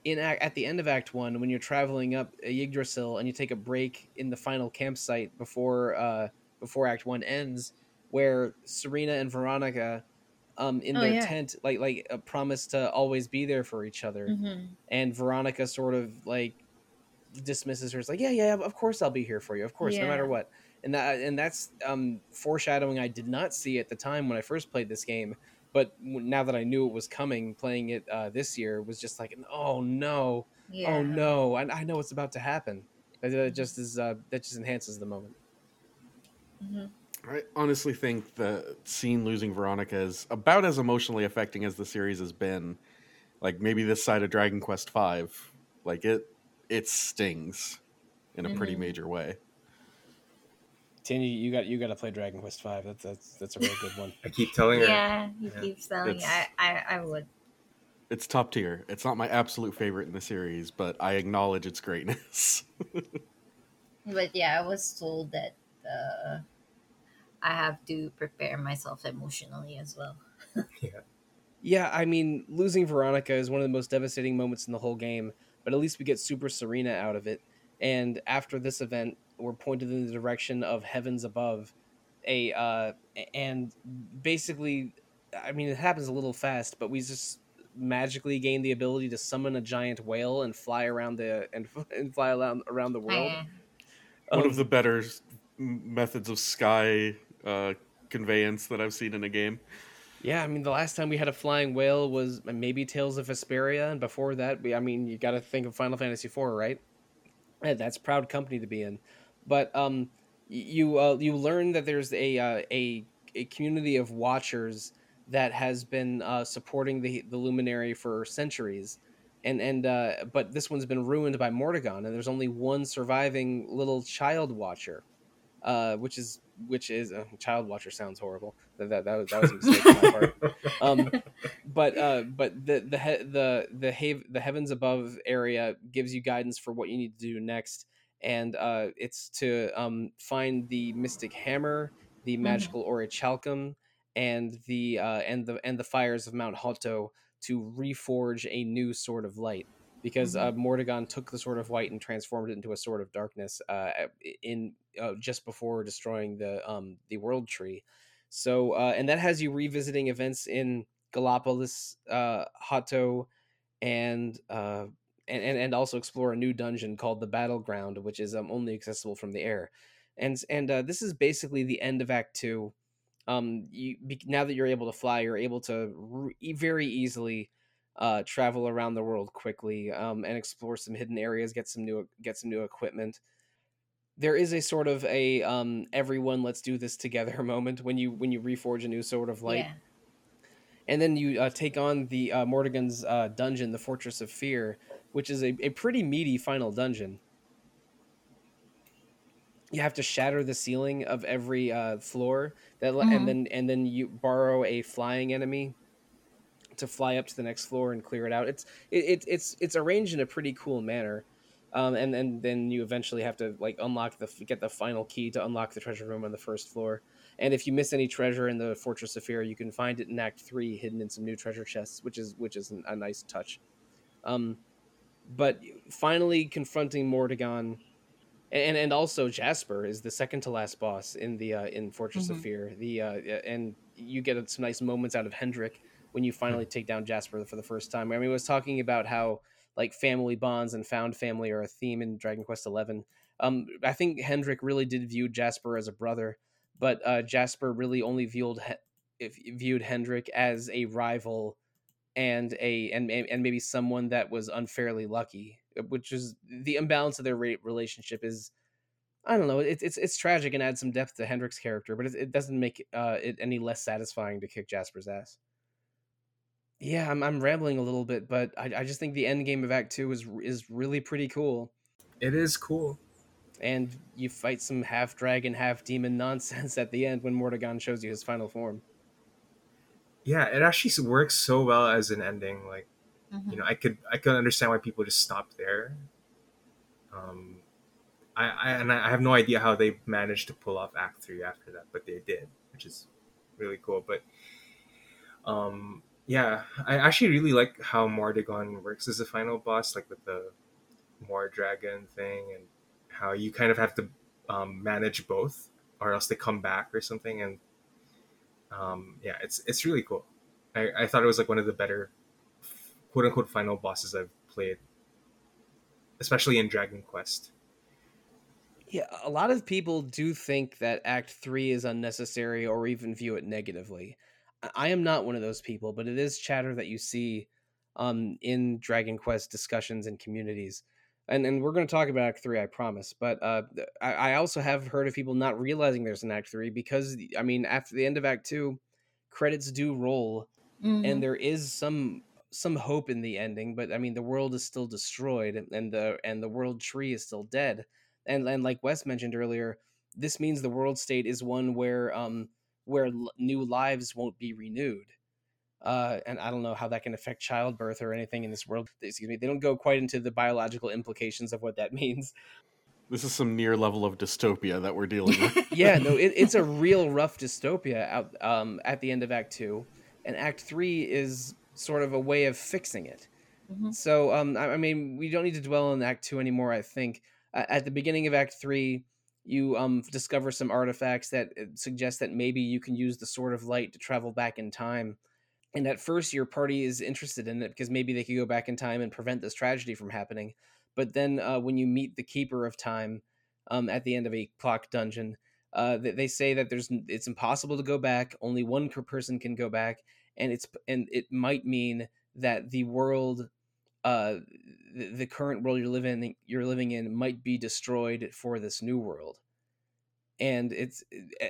in act, at the end of Act One, when you're traveling up Yggdrasil and you take a break in the final campsite before uh, before Act One ends, where Serena and Veronica, um, in Oh, their yeah. tent, like like uh, promise to always be there for each other, Mm-hmm. and Veronica sort of like dismisses her. It's like, yeah, yeah, of course I'll be here for you, of course, no matter what. And that and that's um, foreshadowing I did not see at the time when I first played this game, but now that I knew it was coming, playing it uh, this year was just like, oh no, Yeah. oh no, I, I know what's about to happen. That just is uh, that just enhances the moment. hmm I honestly think the scene losing Veronica is about as emotionally affecting as the series has been. Like maybe this side of Dragon Quest V, like it, it stings in a pretty Mhm. major way. Tanya, you got you got to play Dragon Quest Five. That's that's that's a real good one. I keep telling her. Yeah, he Yeah. keeps telling me. I, I, I would. It's top tier. It's not my absolute favorite in the series, but I acknowledge its greatness. But yeah, I was told that uh, I have to prepare myself emotionally as well. Yeah, Yeah, I mean, losing Veronica is one of the most devastating moments in the whole game, but at least we get Super Serena out of it. And after this event, we're pointed in the direction of heavens above. A uh, and basically, I mean, it happens a little fast, but we just magically gain the ability to summon a giant whale and fly around the and, and fly around around the world. I- One Um, of the better methods of sky uh, conveyance that I've seen in a game. Yeah, I mean, the last time we had a flying whale was maybe Tales of Vesperia, and before that, we, I mean, you got to think of Final Fantasy IV, right? That's proud company to be in. But um, you uh, you learn that there's a uh, a a community of watchers that has been uh, supporting the the luminary for centuries, and and uh, but this one's been ruined by Mordegon, and there's only one surviving little child watcher, uh, which is which is uh, child watcher sounds horrible. That that that was, that was a mistake on my part um, but uh, but the the he- the the hav- the heavens above area gives you guidance for what you need to do next, and uh, it's to um, find the mystic hammer, the magical orichalcum, and the uh, and the and the fires of Mount Hotto to reforge a new sort of light. Because uh, Mordegon took the sword of white and transformed it into a sword of darkness uh, in uh, just before destroying the um, the world tree. So, uh, and that has you revisiting events in Gallopolis, uh, Hato, and, uh, and and also explore a new dungeon called the Battleground, which is um, only accessible from the air. And and uh, this is basically the end of Act Two. Um, you now that you're able to fly, you're able to re- very easily uh, travel around the world quickly um, and explore some hidden areas, get some new get some new equipment there is a sort of a um everyone let's do this together moment when you when you reforge a new sword of light yeah. and then you uh, take on the uh, Mordegon's uh, dungeon, the Fortress of Fear, which is a, a pretty meaty final dungeon. You have to shatter the ceiling of every uh, floor, that Mhm. and then and then you borrow a flying enemy to fly up to the next floor and clear it out. It's it, it it's it's arranged in a pretty cool manner. Um, and and then you eventually have to like unlock the get the final key to unlock the treasure room on the first floor. And if you miss any treasure in the Fortress of Fear, you can find it in Act Three, hidden in some new treasure chests, which is which is a nice touch. Um, but finally confronting Mordegon, and and also Jasper is the second to last boss in the uh, in Fortress of Mhm. Fear. The uh, and you get some nice moments out of Hendrik when you finally take down Jasper for the first time. I mean, I was talking about how like family bonds and found family are a theme in Dragon Quest XI. Um, I think Hendrik really did view Jasper as a brother, but uh, Jasper really only viewed viewed Hendrik as a rival and a and and maybe someone that was unfairly lucky, which is the imbalance of their relationship is. I don't know. It's it's it's tragic and adds some depth to Hendrik's character, but it, it doesn't make uh, it any less satisfying to kick Jasper's ass. Yeah, I'm I'm rambling a little bit, but I, I just think the end game of Act Two is is really pretty cool, It is cool. and you fight some half dragon, half demon nonsense at the end when Mordegon shows you his final form. Yeah, it actually works so well as an ending. Like Mhm. you know, I could I could understand why people just stopped there. Um, I, I and I have no idea how they managed to pull off Act Three after that, but they did, which is really cool. But um, yeah, I actually really like how Mordegon works as a final boss, like with the more dragon thing, and how you kind of have to um, manage both, or else they come back or something. And um, yeah, it's it's really cool. I, I thought it was like one of the better quote unquote final bosses I've played, especially in Dragon Quest. Yeah, a lot of people do think that Act 3 is unnecessary or even view it negatively. I am not one of those people, but it is chatter that you see um, in Dragon Quest discussions and communities. And, and we're going to talk about Act 3, I promise. But uh, I, I also have heard of people not realizing there's an Act 3 because, I mean, after the end of Act 2, credits do roll Mhm. and there is some some hope in the ending but i mean the world is still destroyed and- and the and the world tree is still dead and and like wes mentioned earlier this means the world state is one where um where l- new lives won't be renewed uh and i don't know how that can affect childbirth or anything in this world excuse me they don't go quite into the biological implications of what that means This is some near level of dystopia that we're dealing with. yeah no it, it's a real rough dystopia out um at the end of act two and act three is sort of a way of fixing it Mhm. so um I, I mean we don't need to dwell on act two anymore i think uh, at the beginning of act three you um discover some artifacts that uh, suggest that maybe you can use the sword of light to travel back in time. And at first your party is interested in it because maybe they could go back in time and prevent this tragedy from happening. But then uh, when you meet the keeper of time um, at the end of a clock dungeon uh, they, they say that there's it's impossible to go back only one person can go back and it's and it might mean that the world uh the, the current world you're living you're living in might be destroyed for this new world. And it's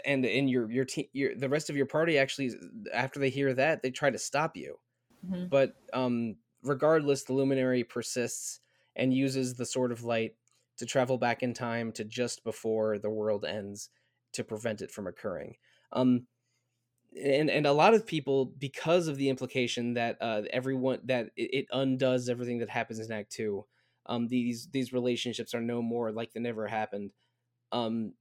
and in your your team your the rest of your party actually after they hear that they try to stop you. Mhm. but um regardless the luminary persists and uses the sword of light to travel back in time to just before the world ends to prevent it from occurring. Um and and a lot of people because of the implication that uh everyone that it, it undoes everything that happens in act 2 um these these relationships are no more like they never happened um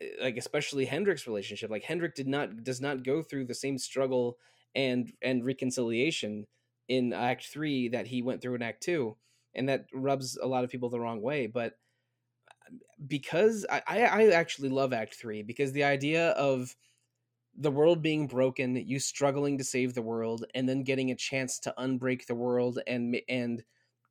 eh, like especially Hendrik's relationship like Hendrick did not does not go through the same struggle and and reconciliation in act 3 that he went through in act 2 and that rubs a lot of people the wrong way but because I, I I actually love Act Three because the idea of the world being broken, you struggling to save the world, and then getting a chance to unbreak the world and and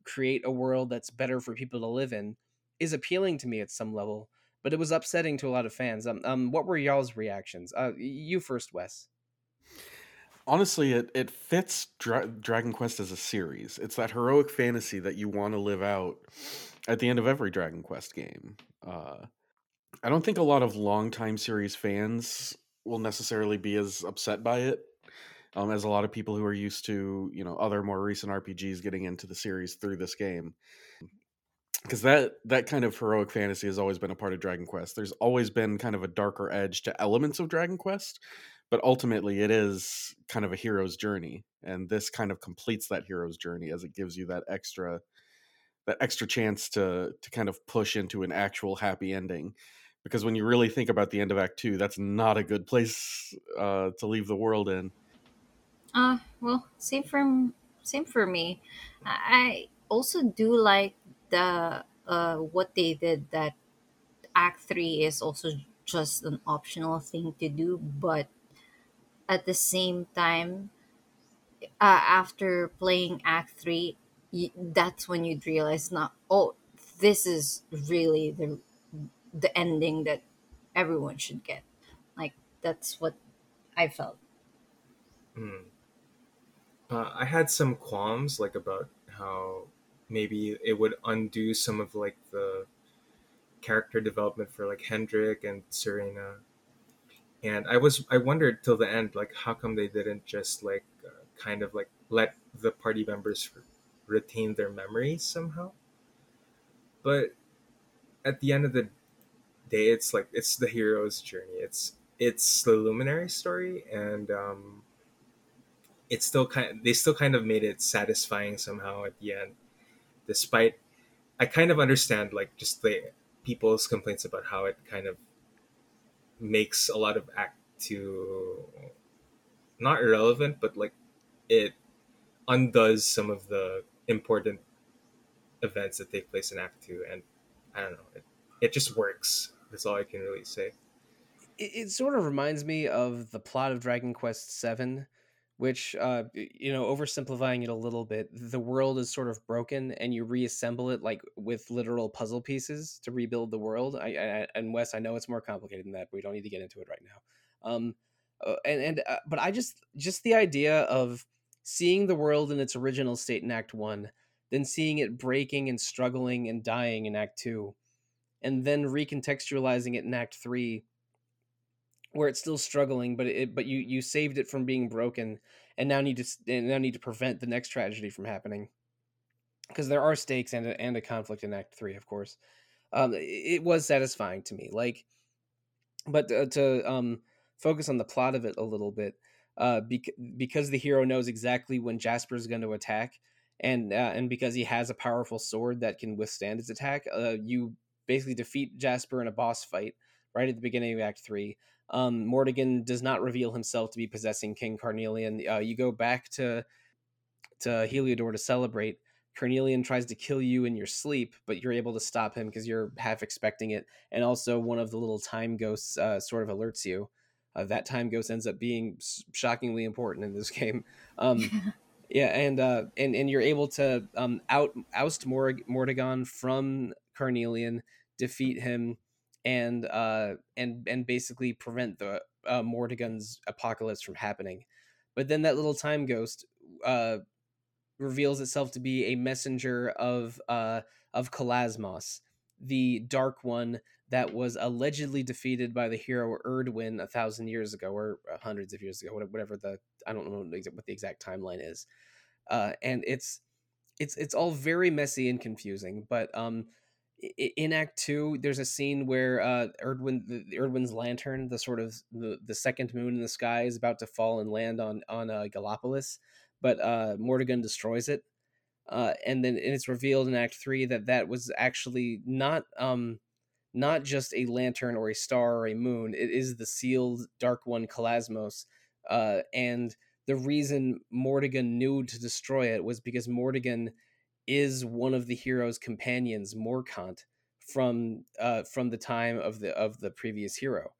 create a world that's better for people to live in is appealing to me at some level. But it was upsetting to a lot of fans. Um, um what were y'all's reactions? Uh, you first, Wes. Honestly, it, it fits Dra- Dragon Quest as a series. It's that heroic fantasy that you want to live out at the end of every Dragon Quest game. Uh, I don't think a lot of longtime series fans will necessarily be as upset by it um, as a lot of people who are used to, you know, other more recent RPGs getting into the series through this game. Because that that kind of heroic fantasy has always been a part of Dragon Quest. There's always been kind of a darker edge to elements of Dragon Quest, but ultimately it is kind of a hero's journey and this kind of completes that hero's journey as it gives you that extra that extra chance to to kind of push into an actual happy ending because when you really think about the end of act 2 that's not a good place uh, to leave the world in Uh, well, same for same for me. I also do like the uh what they did that Act Three is also just an optional thing to do, but at the same time, uh, after playing Act Three, that's when you'd realize not oh this is really the the ending that everyone should get. Like that's what I felt. Hmm. Uh, I had some qualms like about how maybe it would undo some of like the character development for like Hendrik and Serena. And I was I wondered till the end like how come they didn't just like uh, kind of like let the party members retain their memories somehow. But at the end of the it's like it's the hero's journey. It's it's the luminary story and um it's still kind they still kind of made it satisfying somehow at the end despite i kind of understand like just the people's complaints about how it kind of makes a lot of act to not irrelevant but like it undoes some of the important events that take place in Act Two, and I don't know, it, it just works. That's all I can really say. It, it sort of reminds me of the plot of Dragon Quest Seven, which, uh, you know, oversimplifying it a little bit, the world is sort of broken, and you reassemble it like with literal puzzle pieces to rebuild the world. I, I and Wes, I know it's more complicated than that. But we don't need to get into it right now. Um, uh, and and uh, but I just just the idea of seeing the world in its original state in Act One, then seeing it breaking and struggling and dying in Act Two, and then recontextualizing it in Act Three, where it's still struggling, but it but you you saved it from being broken, and now need to and now need to prevent the next tragedy from happening, because there are stakes and a, and a conflict in Act Three, of course. Um, it, was satisfying to me, like, but uh, to um focus on the plot of it a little bit uh, bec- because the hero knows exactly when Jasper is going to attack, and uh, and because he has a powerful sword that can withstand its attack, uh, you basically defeat Jasper in a boss fight right at the beginning of Act Three. Um, Mordegon does not reveal himself to be possessing King Carnelian. Uh, you go back to to Heliodor to celebrate. Carnelian tries to kill you in your sleep, but you're able to stop him because you're half expecting it. And also, one of the little time ghosts uh, sort of alerts you uh, that time ghost ends up being shockingly important in this game. Um, yeah, and uh, and and you're able to um, out oust Mord- Mordegon from Carnelian, defeat him, and uh, and and basically prevent the uh, apocalypse from happening. But then that little time ghost uh, reveals itself to be a messenger of uh, of Calasmos, the Dark One that was allegedly defeated by the hero Erdwin a thousand years ago or uh, hundreds of years ago, whatever the I don't know what the exact timeline is. Uh, and it's it's it's all very messy and confusing. But um, in Act Two, there's a scene where uh, Erdwin the, Erdwin's lantern, the sort of the, the second moon in the sky, is about to fall and land on on uh, but uh, Mordegon destroys it. Uh, and then and it's revealed in Act Three that that was actually not um, not just a lantern or a star or a moon. It is the sealed Dark One Calasmos. Uh, and the reason Mordegon knew to destroy it was because Mordegon is one of the hero's companions, Morcant, from uh, from the time of the of the previous hero.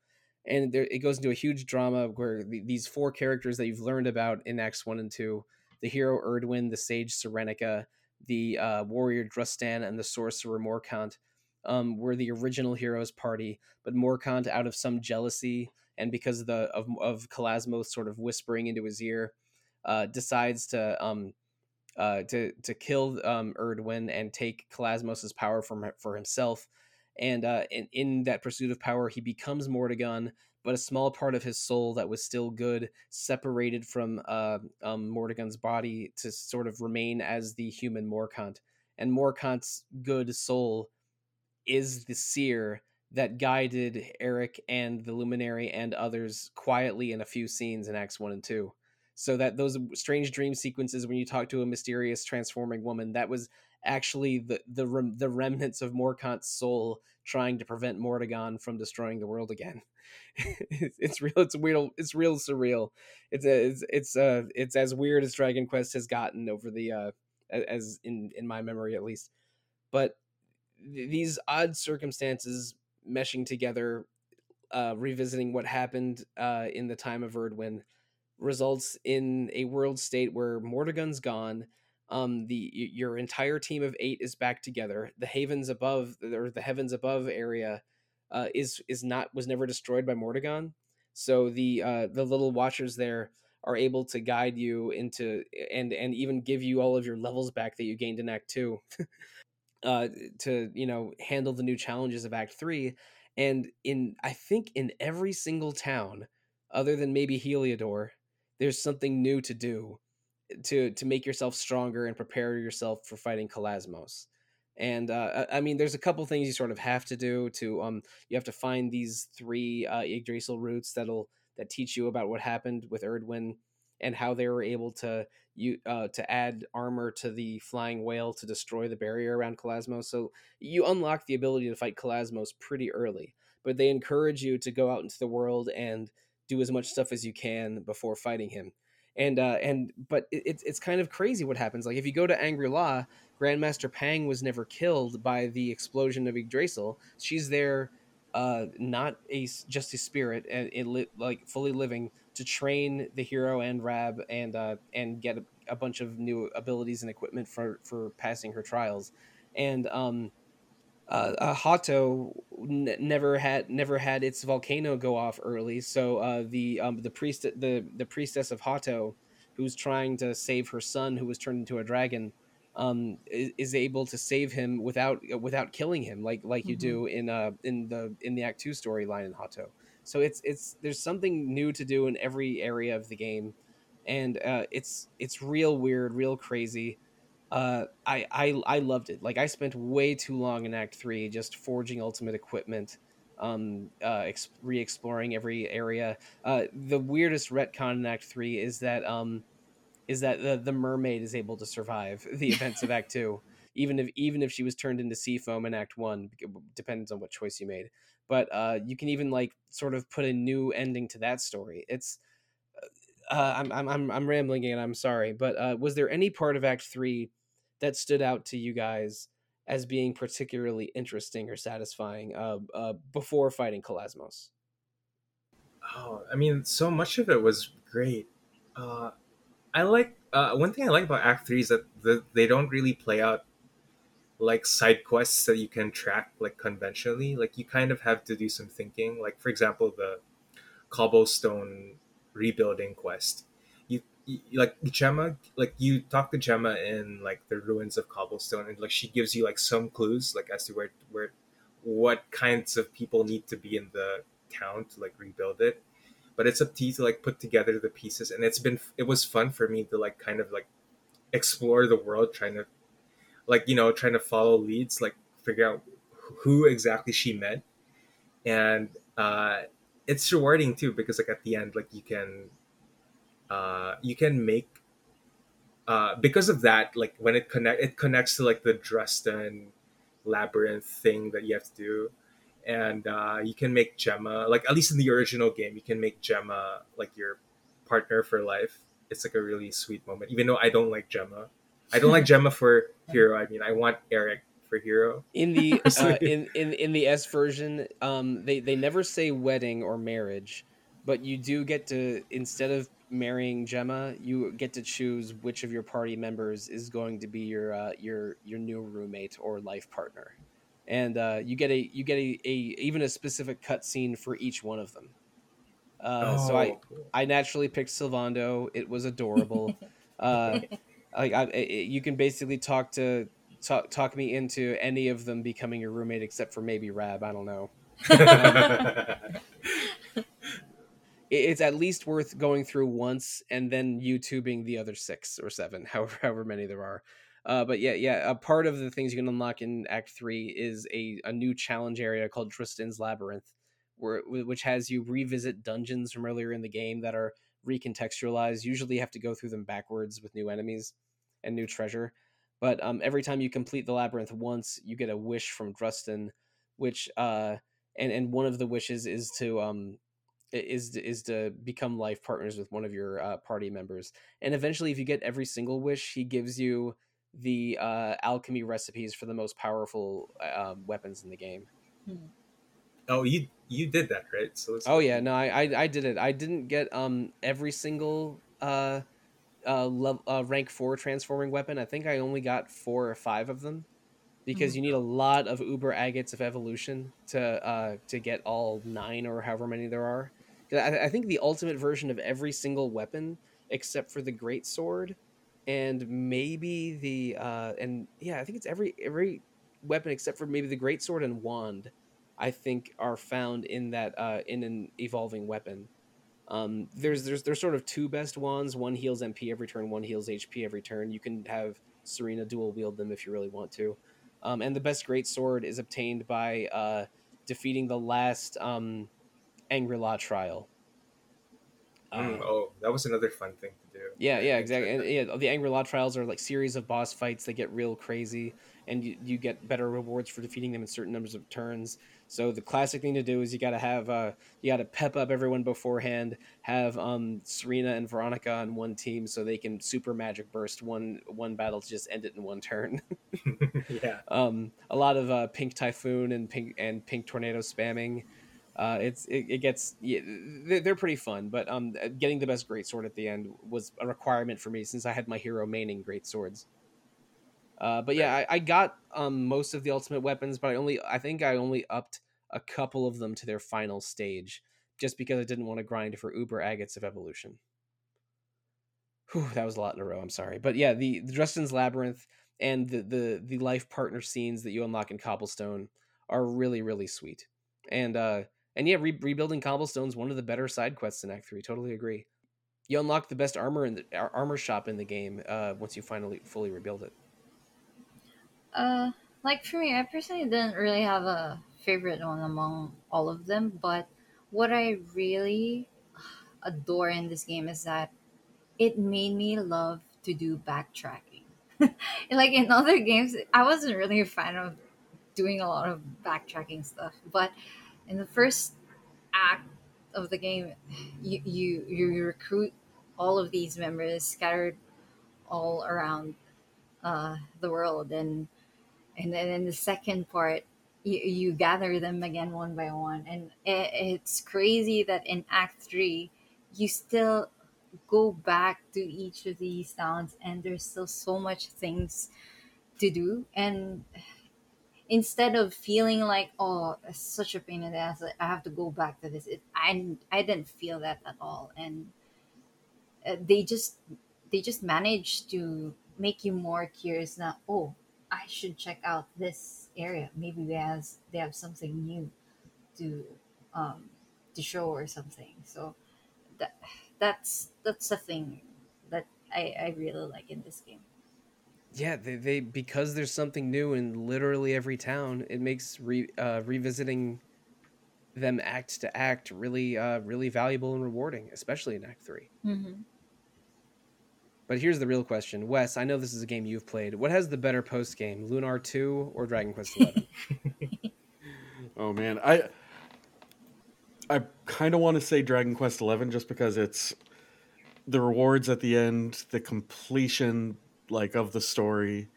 And there, it goes into a huge drama where the, these four characters that you've learned about in Acts one and two, the hero Erdwin, the sage Serenica, the uh, warrior Drustan, and the sorcerer Morcant, um, were the original heroes party, but Morcant, out of some jealousy and because of the of, of sort of whispering into his ear, uh, decides to um, uh, to to kill um, Erdwin and take Calasmos's power from for himself. And uh, in, in that pursuit of power, he becomes Mordegon, but a small part of his soul that was still good separated from uh, um, body to sort of remain as the human Morcant. And Morcant's good soul is the seer that guided Eric and the Luminary and others quietly in a few scenes in Acts 1 and 2. So that those strange dream sequences when you talk to a mysterious transforming woman, that was actually the the the remnants of Morcant's soul trying to prevent Mordegon from destroying the world again. it's real. It's real. It's real surreal. It's a, it's it's uh it's as weird as Dragon Quest has gotten over the uh as in in my memory at least. But these odd circumstances meshing together, uh, revisiting what happened uh, in the time of Erdwin, results in a world state where Mordegon's gone. Um, the your entire team of eight is back together. The havens above, or the heavens above area, uh, is is not was never destroyed by Mordegon. So the uh, the little watchers there are able to guide you into and and even give you all of your levels back that you gained in Act Two. uh, to you know handle the new challenges of Act Three, and in I think in every single town, other than maybe Heliodor, there's something new to do to to make yourself stronger and prepare yourself for fighting Calasmos. And uh, I mean, there's a couple things you sort of have to do. To um, you have to find these three uh, Yggdrasil roots that'll that teach you about what happened with Erdwin and how they were able to you uh, to add armor to the flying whale to destroy the barrier around Calasmos. So you unlock the ability to fight Kalasmos pretty early, but they encourage you to go out into the world and do as much stuff as you can before fighting him. and uh, and but it, it's it's kind of crazy what happens. Like if you go to Angri-La, Grandmaster Pang was never killed by the explosion of Yggdrasil. She's there, uh, not a just a spirit and it li- like fully living to train the hero and Rab and uh, and get a, a bunch of new abilities and equipment for for passing her trials, and um uh, uh, Hato n- never had never had its volcano go off early, so uh, the um, the priest the the priestess of Hato, who's trying to save her son who was turned into a dragon, um, is, is able to save him without without killing him, like like you do in uh in the in the Act Two storyline in Hato. So it's it's there's something new to do in every area of the game, and uh, it's it's real weird, real crazy uh, I, I I loved it. Like I spent way too long in Act Three just forging ultimate equipment, um, uh, ex- re-exploring every area. Uh, the weirdest retcon in Act Three is that um, is that the, the mermaid is able to survive the events of Act Two, even if even if she was turned into sea foam in Act One. Depends on what choice you made. But uh, you can even like sort of put a new ending to that story. It's uh, I'm, I'm I'm I'm rambling and I'm sorry, but uh, was there any part of Act Three that stood out to you guys as being particularly interesting or satisfying uh, uh, before fighting Calasmos? Oh, I mean, so much of it was great. Uh, I like uh, one thing I like about Act Three is that the, they don't really play out like side quests that you can track like conventionally. Like you kind of have to do some thinking. Like for example, the cobblestone rebuilding quest like Gemma, like you talk to Gemma in like the ruins of cobblestone, and like she gives you like some clues, like as to where where what kinds of people need to be in the town to like rebuild it. But it's up to you to like put together the pieces, and it's been it was fun for me to like kind of like explore the world, trying to like you know trying to follow leads, like figure out who exactly she met, and uh, it's rewarding too because like at the end, like you can uh, you can make uh, because of that like when it connect it connects to like the Drustan labyrinth thing that you have to do. And uh, you can make Gemma like at least in the original game you can make Gemma like your partner for life. It's like a really sweet moment even though I don't like Gemma. I don't like Gemma for hero I mean I want Eric for hero. In the uh, in, in in the S version um they they never say wedding or marriage but you do get to instead of marrying Gemma, you get to choose which of your party members is going to be your uh, your your new roommate or life partner, and uh, you get a you get a, a even a specific cutscene for each one of them. Uh, oh, so I cool. I naturally picked Sylvando. It was adorable. uh, like I, you can basically talk to talk talk me into any of them becoming your roommate except for maybe Rab. I don't know. it's at least worth going through once and then YouTubing the other six or seven, however however many there are. Uh, but yeah, yeah, a part of the things you can unlock in Act Three is a, a new challenge area called Drustan's Labyrinth, where which has you revisit dungeons from earlier in the game that are recontextualized. Usually, you have to go through them backwards with new enemies and new treasure. But um, every time you complete the labyrinth once, you get a wish from Drustan, which uh, and and one of the wishes is to um is is to become life partners with one of your uh, party members and eventually if you get every single wish he gives you the uh, alchemy recipes for the most powerful uh, weapons in the game. Hmm. oh you you did that right? So oh yeah no I, I, I did it. I didn't get um every single uh uh, level, uh rank 4 transforming weapon. I think i only got four or five of them because you need a lot of uber agates of evolution to uh, to get all nine or however many there are. I, I, think the ultimate version of every single weapon, except for the great sword, and maybe the uh, and yeah, I think it's every every weapon except for maybe the great sword and wand. I think are found in that uh, in an evolving weapon. Um, there's there's there's sort of two best wands. One heals MP every turn. One heals HP every turn. You can have Serena dual wield them if you really want to. Um, and the best great sword is obtained by uh, defeating the last um, Angri-La trial. Mm, oh, that was another fun thing to do. Yeah, yeah, exactly. And yeah, the Angri-La trials are like series of boss fights that get real crazy, and you, you get better rewards for defeating them in certain numbers of turns. So the classic thing to do is you got to have uh, you got to pep up everyone beforehand. Have um, Serena and Veronica on one team so they can super magic burst one one battle to just end it in one turn. yeah. um, a lot of uh, pink typhoon and pink and pink tornado spamming. Uh, it's it, it gets yeah, they're, pretty fun, but um, getting the best great sword at the end was a requirement for me since I had my hero maining great swords. Uh, but yeah, I, I got um most of the ultimate weapons, but I only I think I only upped a couple of them to their final stage, just because I didn't want to grind for Uber agates of evolution. Whew, that was a lot in a row. I'm sorry, but yeah, the, the Drustan's labyrinth and the, the the life partner scenes that you unlock in Cobblestone are really really sweet, and uh and yeah, re- rebuilding Cobblestone's one of the better side quests in Act Three. Totally agree. You unlock the best armor in the armor shop in the game uh, once you finally fully rebuild it. Uh, like for me, I personally didn't really have a favorite one among all of them, but what I really adore in this game is that it made me love to do backtracking. like in other games, I wasn't really a fan of doing a lot of backtracking stuff, but in the first act of the game, you you, you recruit all of these members scattered all around uh, the world, and and then in the second part, you, you gather them again one by one, and it, it's crazy that in Act Three, you still go back to each of these towns, and there's still so much things to do, and instead of feeling like oh it's such a pain in the ass i have to go back to this it, I, I didn't feel that at all. And uh, they just they just managed to make you more curious now oh i should check out this area. Maybe they has they have something new to um to show or something. So that that's that's the thing that i i really like in this game yeah they, they because there's something new in literally every town it makes re, uh, revisiting them act to act really uh, really valuable and rewarding especially in act 3 mm-hmm. but here's the real question. Wes i know this is a game you've played. What has the better post game lunar 2 or dragon quest 11 oh man. I i kind of want to say dragon quest 11 just because it's the rewards at the end the completion like of the story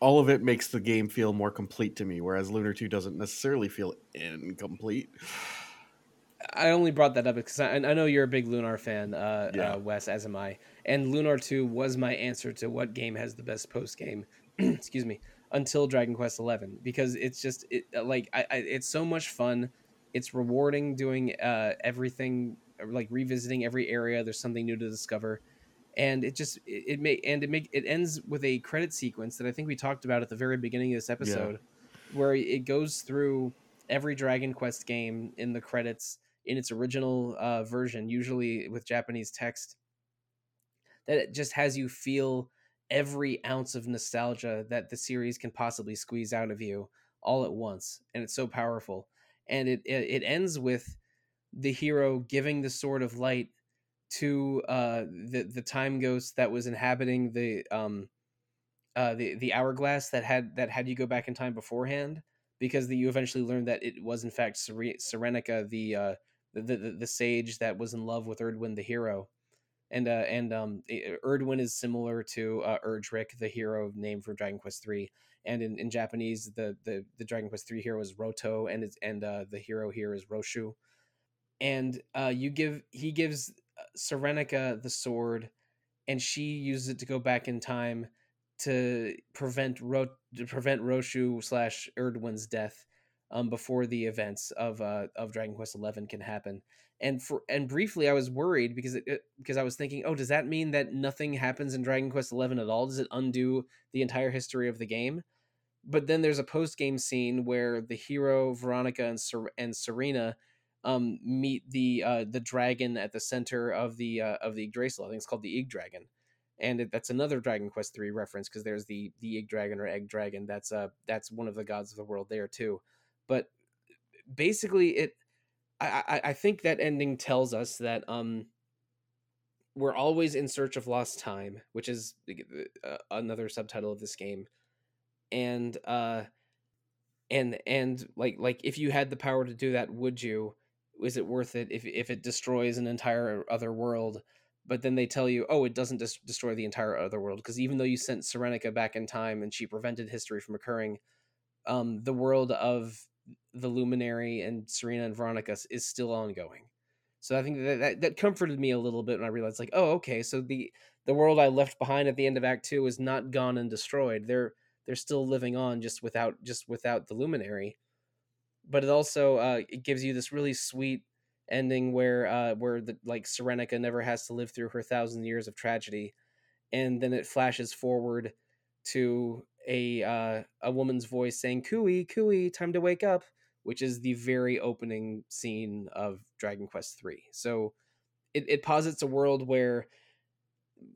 all of it makes the game feel more complete to me whereas lunar 2 doesn't necessarily feel incomplete. I only brought that up because i, I know you're a big lunar fan uh, Yeah. uh, wes as am i. And lunar 2 was my answer to what game has the best post game excuse me until dragon quest 11 because it's just it, uh, like I, I, it's so much fun. It's rewarding doing uh, everything like revisiting every area. There's something new to discover and it just it, it may and it make it ends with a credit sequence that I think we talked about at the very beginning of this episode, where it goes through every Dragon Quest game in the credits in its original uh, version, usually with Japanese text. That it just has you feel every ounce of nostalgia that the series can possibly squeeze out of you all at once, and it's so powerful. And it it, it ends with the hero giving the sword of light to uh the the time ghost that was inhabiting the um uh the the hourglass that had that had you go back in time beforehand because the, you eventually learned that it was in fact Sere- Serenica the uh the, the the sage that was in love with Erdwin the hero. And uh and um Erdwin is similar to uh Erdrick the hero name for Dragon Quest 3 and in, in Japanese the, the the Dragon Quest 3 hero is Roto and it's and uh the hero here is Roshu. And uh you give he gives Serenica the sword, and she uses it to go back in time to prevent Ro- to prevent Roshu slash Erdwin's death um, before the events of uh, of Dragon Quest Eleven can happen. And for and briefly, I was worried because it, it- because I was thinking, oh, does that mean that nothing happens in Dragon Quest Eleven at all? Does it undo the entire history of the game? But then there's a post game scene where the hero Veronica and Ser- and Serena um, meet the uh, the dragon at the center of the uh, of the Yggdrasil. I think it's called the Ig Dragon, and it, that's another Dragon Quest three reference because there's the the Ig Dragon or Egg Dragon. That's uh that's one of the gods of the world there too. But basically, it I I, I think that ending tells us that um we're always in search of lost time, which is uh, another subtitle of this game, and uh and and like like if you had the power to do that would you is it worth it if if it destroys an entire other world? But then they tell you oh it doesn't dis- destroy the entire other world. Because even though you sent Serenica back in time and she prevented history from occurring um the world of the luminary and Serena and Veronica is still ongoing. So I think that, that that comforted me a little bit when I realized like oh okay so the the world I left behind at the end of act 2 is not gone and destroyed. They're they're still living on just without just without the luminary but it also uh, it gives you this really sweet ending where uh, where the like Serenica never has to live through her thousand years of tragedy, and then it flashes forward to a uh, a woman's voice saying "Cooey, cooey, time to wake up," which is the very opening scene of Dragon Quest three. So it, it posits a world where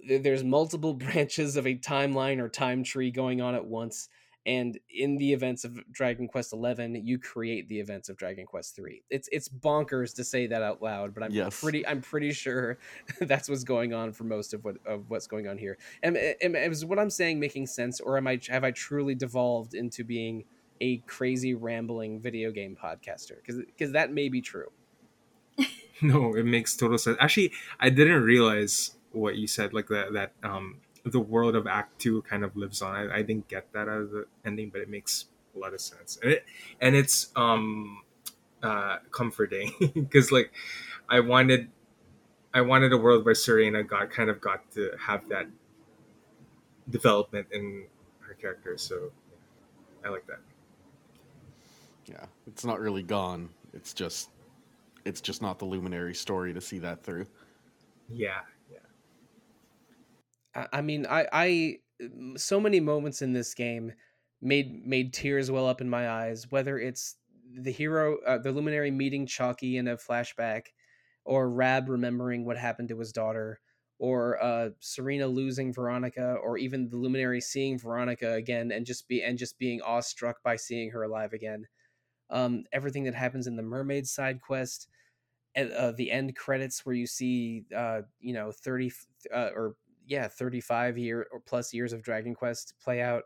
there's multiple branches of a timeline or time tree going on at once and in the events of Dragon Quest 11 you create the events of Dragon Quest 3 it's it's bonkers to say that out loud but I'm Yes. pretty I'm pretty sure that's what's going on for most of what of what's going on here am, am, is what I'm saying making sense or am I have I truly devolved into being a crazy rambling video game podcaster because because that may be true No, it makes total sense. Actually, I didn't realize what you said, like that that um the world of Act Two kind of lives on. I, I didn't get that out of the ending, but it makes a lot of sense, and it and it's um uh comforting because like I wanted I wanted a world where Serena got kind of got to have that development in her character, so I like that. Yeah, it's not really gone. It's just it's just not the luminary story to see that through. Yeah, yeah. I- mean, I I, so many moments in this game made made tears well up in my eyes. Whether it's the hero, uh, the luminary meeting Chalky in a flashback, or Rab remembering what happened to his daughter, or uh, Serena losing Veronica, or even the luminary seeing Veronica again and just be and just being awestruck by seeing her alive again. Um, everything that happens in the mermaid side quest, and uh, the end credits where you see, uh, you know, thirty uh, or yeah 35 year or plus years of dragon quest play out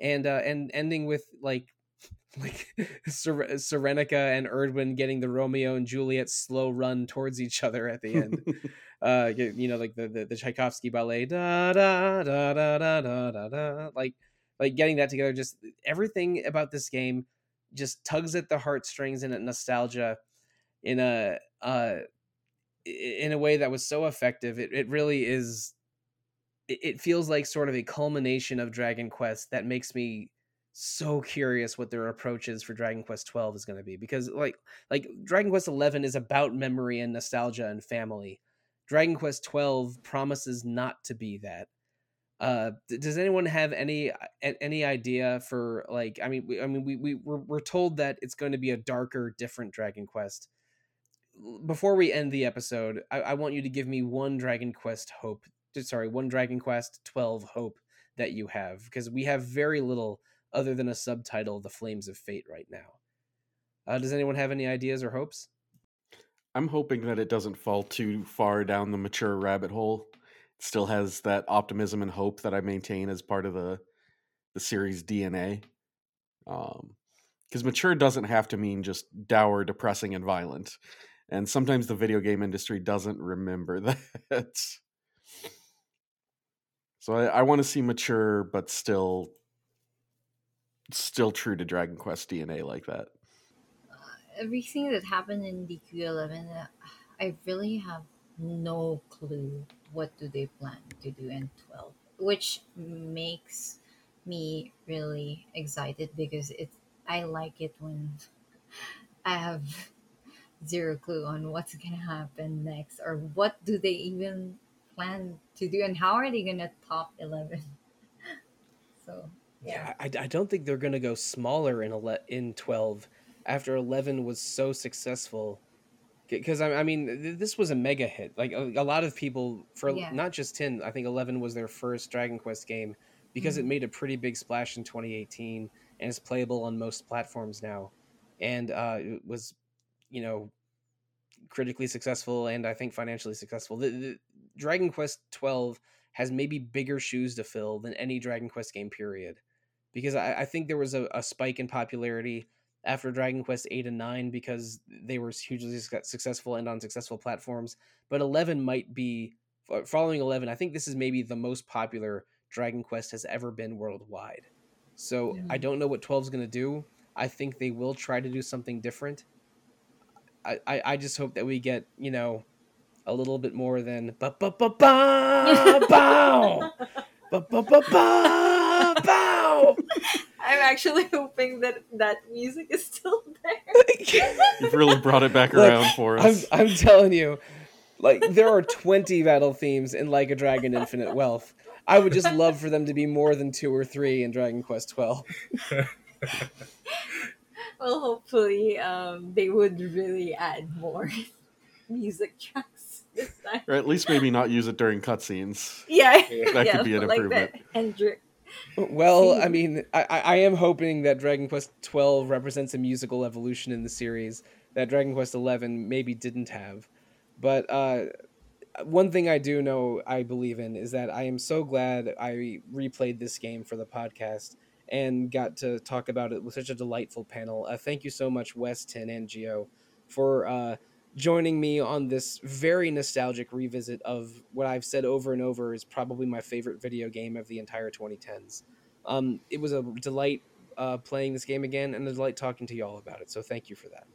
and uh and ending with like like Ser- Serenica and Erdwin getting the Romeo and Juliet slow run towards each other at the end. uh, you know, like the, the, the Tchaikovsky ballet, da da da da da da da, like like getting that together. Just everything about this game just tugs at the heartstrings and at nostalgia in a uh in a way that was so effective. It it really is it, feels like sort of a culmination of Dragon Quest that makes me so curious what their approach is for Dragon Quest 12 is going to be because like like Dragon Quest 11 is about memory and nostalgia and family. Dragon Quest 12 promises not to be that. Uh, does anyone have any any idea for like? I mean, we, I mean, we we we're, we're told that it's going to be a darker, different Dragon Quest. Before we end the episode, I, I want you to give me one Dragon Quest hope. Sorry, one Dragon Quest 12 hope that you have because we have very little other than a subtitle, "The Flames of Fate," right now. Uh, does anyone have any ideas or hopes? I'm hoping that it doesn't fall too far down the mature rabbit hole. It still has that optimism and hope that I maintain as part of the the series DNA. Um, because mature doesn't have to mean just dour, depressing, and violent. And sometimes the video game industry doesn't remember that. So I, I want to see mature, but still, still true to Dragon Quest DNA like that. everything that happened in DQ11, uh, I really have no clue what do they plan to do in 12, which makes me really excited because it I like it when I have zero clue on what's gonna happen next or what do they even plan to do and how are they gonna top 11. So Yeah, I, I don't think they're going to go smaller in ele- in 12 after 11 was so successful. Because I, I mean, th- this was a mega hit. Like a, a lot of people, for Yeah. not just 10, I think 11 was their first Dragon Quest game because it Mhm. made a pretty big splash in 2018 and is playable on most platforms now. And uh, it was, you know, critically successful and I think financially successful. The, the Dragon Quest 12 has maybe bigger shoes to fill than any Dragon Quest game period. because I, I think there was a, a spike in popularity after Dragon Quest 8 and 9 because they were hugely successful and on successful platforms. But 11 might be uh, following 11. I think this is maybe the most popular Dragon Quest has ever been worldwide. So Yeah. I don't know what 12 is going to do. I think they will try to do something different. I, I, I just hope that we get, you know, a little bit more than ba ba ba ba bow ba ba ba ba bow. I'm actually hoping that that music is still there. You've really brought it back Look, around for I'm us. I'm telling you, like there are 20 battle themes in Like a Dragon Infinite Wealth. I would just love for them to be more than two or three in Dragon Quest 12. well, hopefully, um, they would really add more music tracks this time. or at least maybe not use it during cutscenes. Yeah, Yeah. That yeah, could be an like improvement. that Hendrik. Well, I mean, I, I I am hoping that Dragon Quest 12 represents a musical evolution in the series that Dragon Quest 11 maybe didn't have. But uh, one thing I do know I believe in is that I am so glad I replayed this game for the podcast and got to talk about it with such a delightful panel. Uh, thank you so much, Wes, Tin, and Gio, for uh, joining me on this very nostalgic revisit of what I've said over and over is probably my favorite video game of the entire 2010s. Um, it was a delight uh, playing this game again and a delight talking to y'all about it. So thank you for that.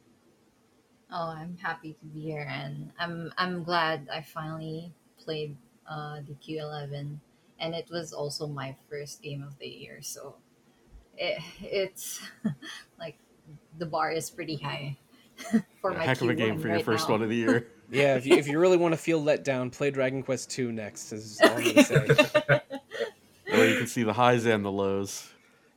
Oh, I'm happy to be here, and I'm I'm glad I finally played uh, DQ11, and it was also my first game of the year. So it, it's like the bar is pretty high for A my heck of a game Q1 for your right first now. one of the year. Yeah, if you, if you really want to feel let down, play Dragon Quest 2 next. Is all I'm gonna say. Where you can see the highs and the lows.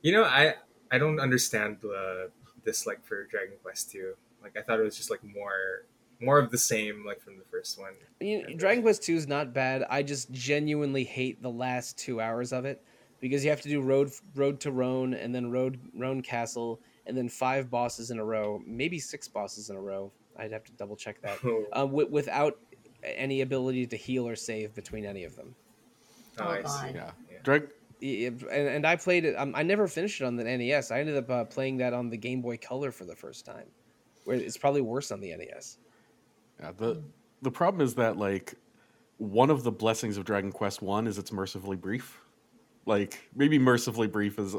You know, I I don't understand the dislike for Dragon Quest 2. Like I thought it was just like more more of the same like from the first one. You know, Dragon Quest 2 is not bad. I just genuinely hate the last two hours of it because you have to do road road to Rhone and then road Rhone Castle and then five bosses in a row, maybe six bosses in a row. I'd have to double check that. oh, Uh, wi- without any ability to heal or save between any of them. Oh, I God. see. Yeah. Yeah. Drag Yeah, and, and I played it. Um, I never finished it on the NES. I ended up uh, playing that on the Game Boy Color for the first time, where it's probably worse on the NES. Yeah, the the problem is that like one of the blessings of Dragon Quest One is it's mercifully brief. Like maybe mercifully brief is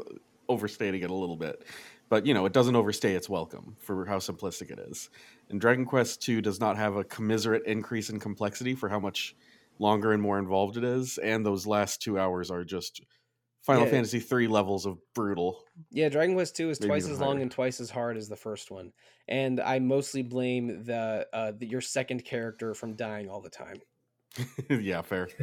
overstating it a little bit, but you know it doesn't overstay its welcome for how simplistic it is. And Dragon Quest Two does not have a commiserate increase in complexity for how much longer and more involved it is, and those last two hours are just Final Yeah. Fantasy three levels of brutal. Yeah, Dragon Quest Two is Maybe twice as long and twice as hard as the first one, and I mostly blame the, uh, the your second character from dying all the time. yeah, fair.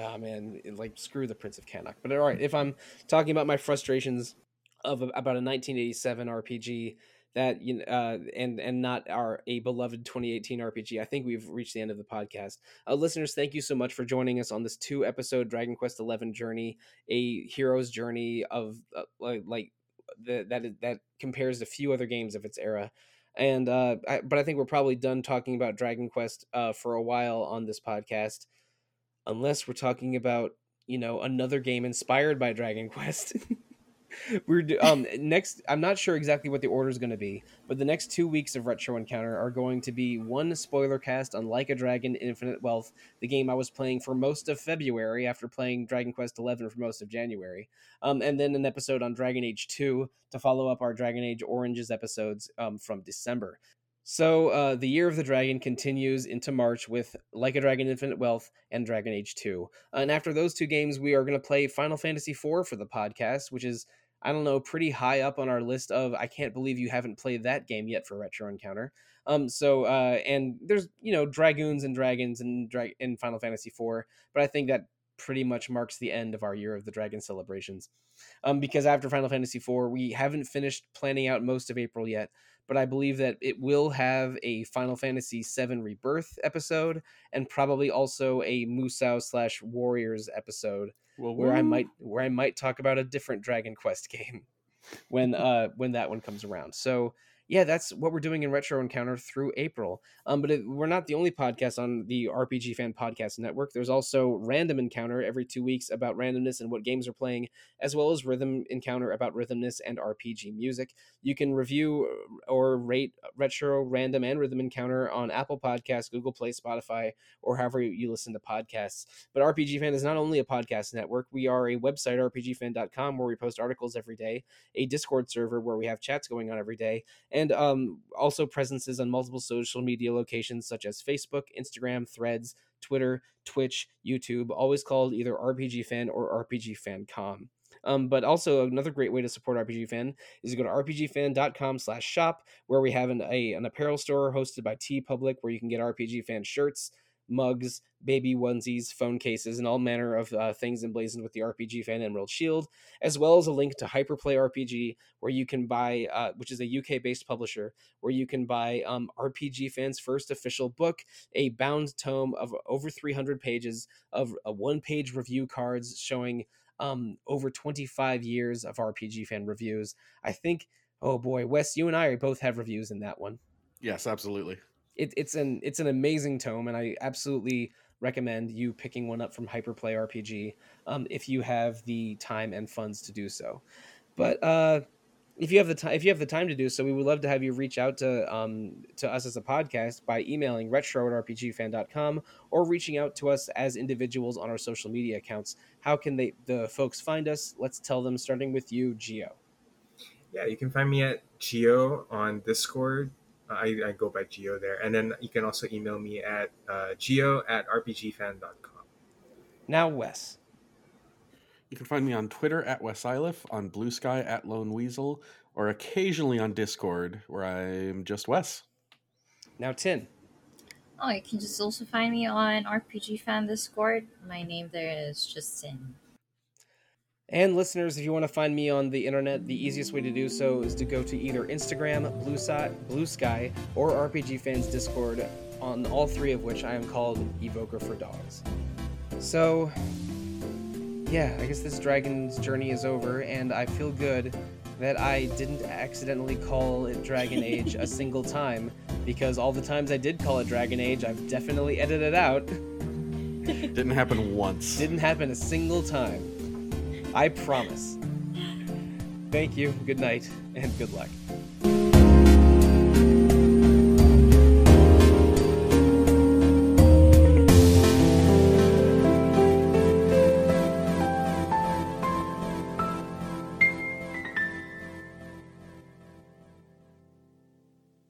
Ah man, like screw the Prince of Cannock. But all right, if I'm talking about my frustrations of about a 1987 RPG that you know, uh, and and not our a beloved 2018 RPG, I think we've reached the end of the podcast. Uh, listeners, thank you so much for joining us on this two episode Dragon Quest 11 journey, a hero's journey of uh, like like the, that compares to few other games of its era. And uh, I, but I think we're probably done talking about Dragon Quest uh, for a while on this podcast unless we're talking about you know another game inspired by Dragon Quest. we're um next. I'm not sure exactly what the order is going to be, but the next two weeks of Retro Encounter are going to be one spoiler cast on Like a Dragon: Infinite Wealth, the game I was playing for most of February after playing Dragon Quest XI for most of January, um, and then an episode on Dragon Age 2 to follow up our Dragon Age Origins episodes um, from December. So uh, the Year of the Dragon continues into March with Like a Dragon: Infinite Wealth and Dragon Age 2. And after those two games, we are going to play Final Fantasy IV for the podcast, which is I don't know pretty high up on our list of I can't believe you haven't played that game yet for Retro Encounter. Um, so uh, and there's you know dragoons and dragons and dra- in Final Fantasy IV, but I think that pretty much marks the end of our Year of the Dragon celebrations. Um, because after Final Fantasy IV, we haven't finished planning out most of April yet but I believe that it will have a Final Fantasy VII Rebirth episode and probably also a Musou slash Warriors episode Well, where I might where I might talk about a different Dragon Quest game when uh when that one comes around. So yeah, that's what we're doing in Retro Encounter through April. Um, but it, we're not the only podcast on the RPG Fan Podcast Network. There's also Random Encounter every two weeks about randomness and what games are playing, as well as Rhythm Encounter about rhythmness and RPG music. You can review uh, or rate Retro, Random, and Rhythm Encounter on Apple Podcasts, Google Play, Spotify, or however you listen to podcasts. But RPG Fan is not only a podcast network, we are a website, rpgfan.com, where we post articles every day, a Discord server where we have chats going on every day, and um, also presences on multiple social media locations such as Facebook, Instagram, Threads, Twitter, Twitch, YouTube, always called either RPG Fan or RPG Fancom. Um, but also another great way to support RPG Fan is to go to rpgfan.com slash shop, where we have an, a, an apparel store hosted by TeePublic, where you can get RPG Fan shirts, mugs, baby onesies, phone cases, and all manner of uh, things emblazoned with the RPG fan Emerald Shield, as well as a link to Hyperplay RPG, where you can buy, uh, which is a UK based publisher, where you can buy um, RPG Fan's first official book, a bound tome of over 300 pages of uh, one page review cards showing um, over 25 years of RPG Fan reviews. I think, oh boy, Wes, you and I both have reviews in that one Yes, absolutely. It, it's an it's an amazing tome, and I absolutely recommend you picking one up from Hyperplay RPG um, if you have the time and funds to do so. But uh, if you have the time, if you have the time to do so, we would love to have you reach out to um, to us as a podcast by emailing retro at rpgfan.com or reaching out to us as individuals on our social media accounts. How can they the folks find us? Let's tell them, starting with you, Gio. Yeah, you can find me at Gio on Discord. I, I go by Gio there. And then you can also email me at uh, gio at rpgfan.com. Now, Wes. You can find me on Twitter at Wes Iliff, on Blue Sky at Lone Weasel, or occasionally on Discord, where I'm just Wes. Now, Tin. Oh, you can just also find me on RPG Fan Discord. My name there is Justin. And listeners, if you want to find me on the internet, the easiest way to do so is to go to either Instagram, Blue, si- Blue Sky, or RPG Fans Discord, on all three of which I am called Evoker for Dogs. So, yeah, I guess this dragon's journey is over, and I feel good that I didn't accidentally call it Dragon Age a single time, because all the times I did call it Dragon Age, I've definitely edited out. Didn't happen once. Didn't happen a single time. I promise. Thank you. Good night and good luck.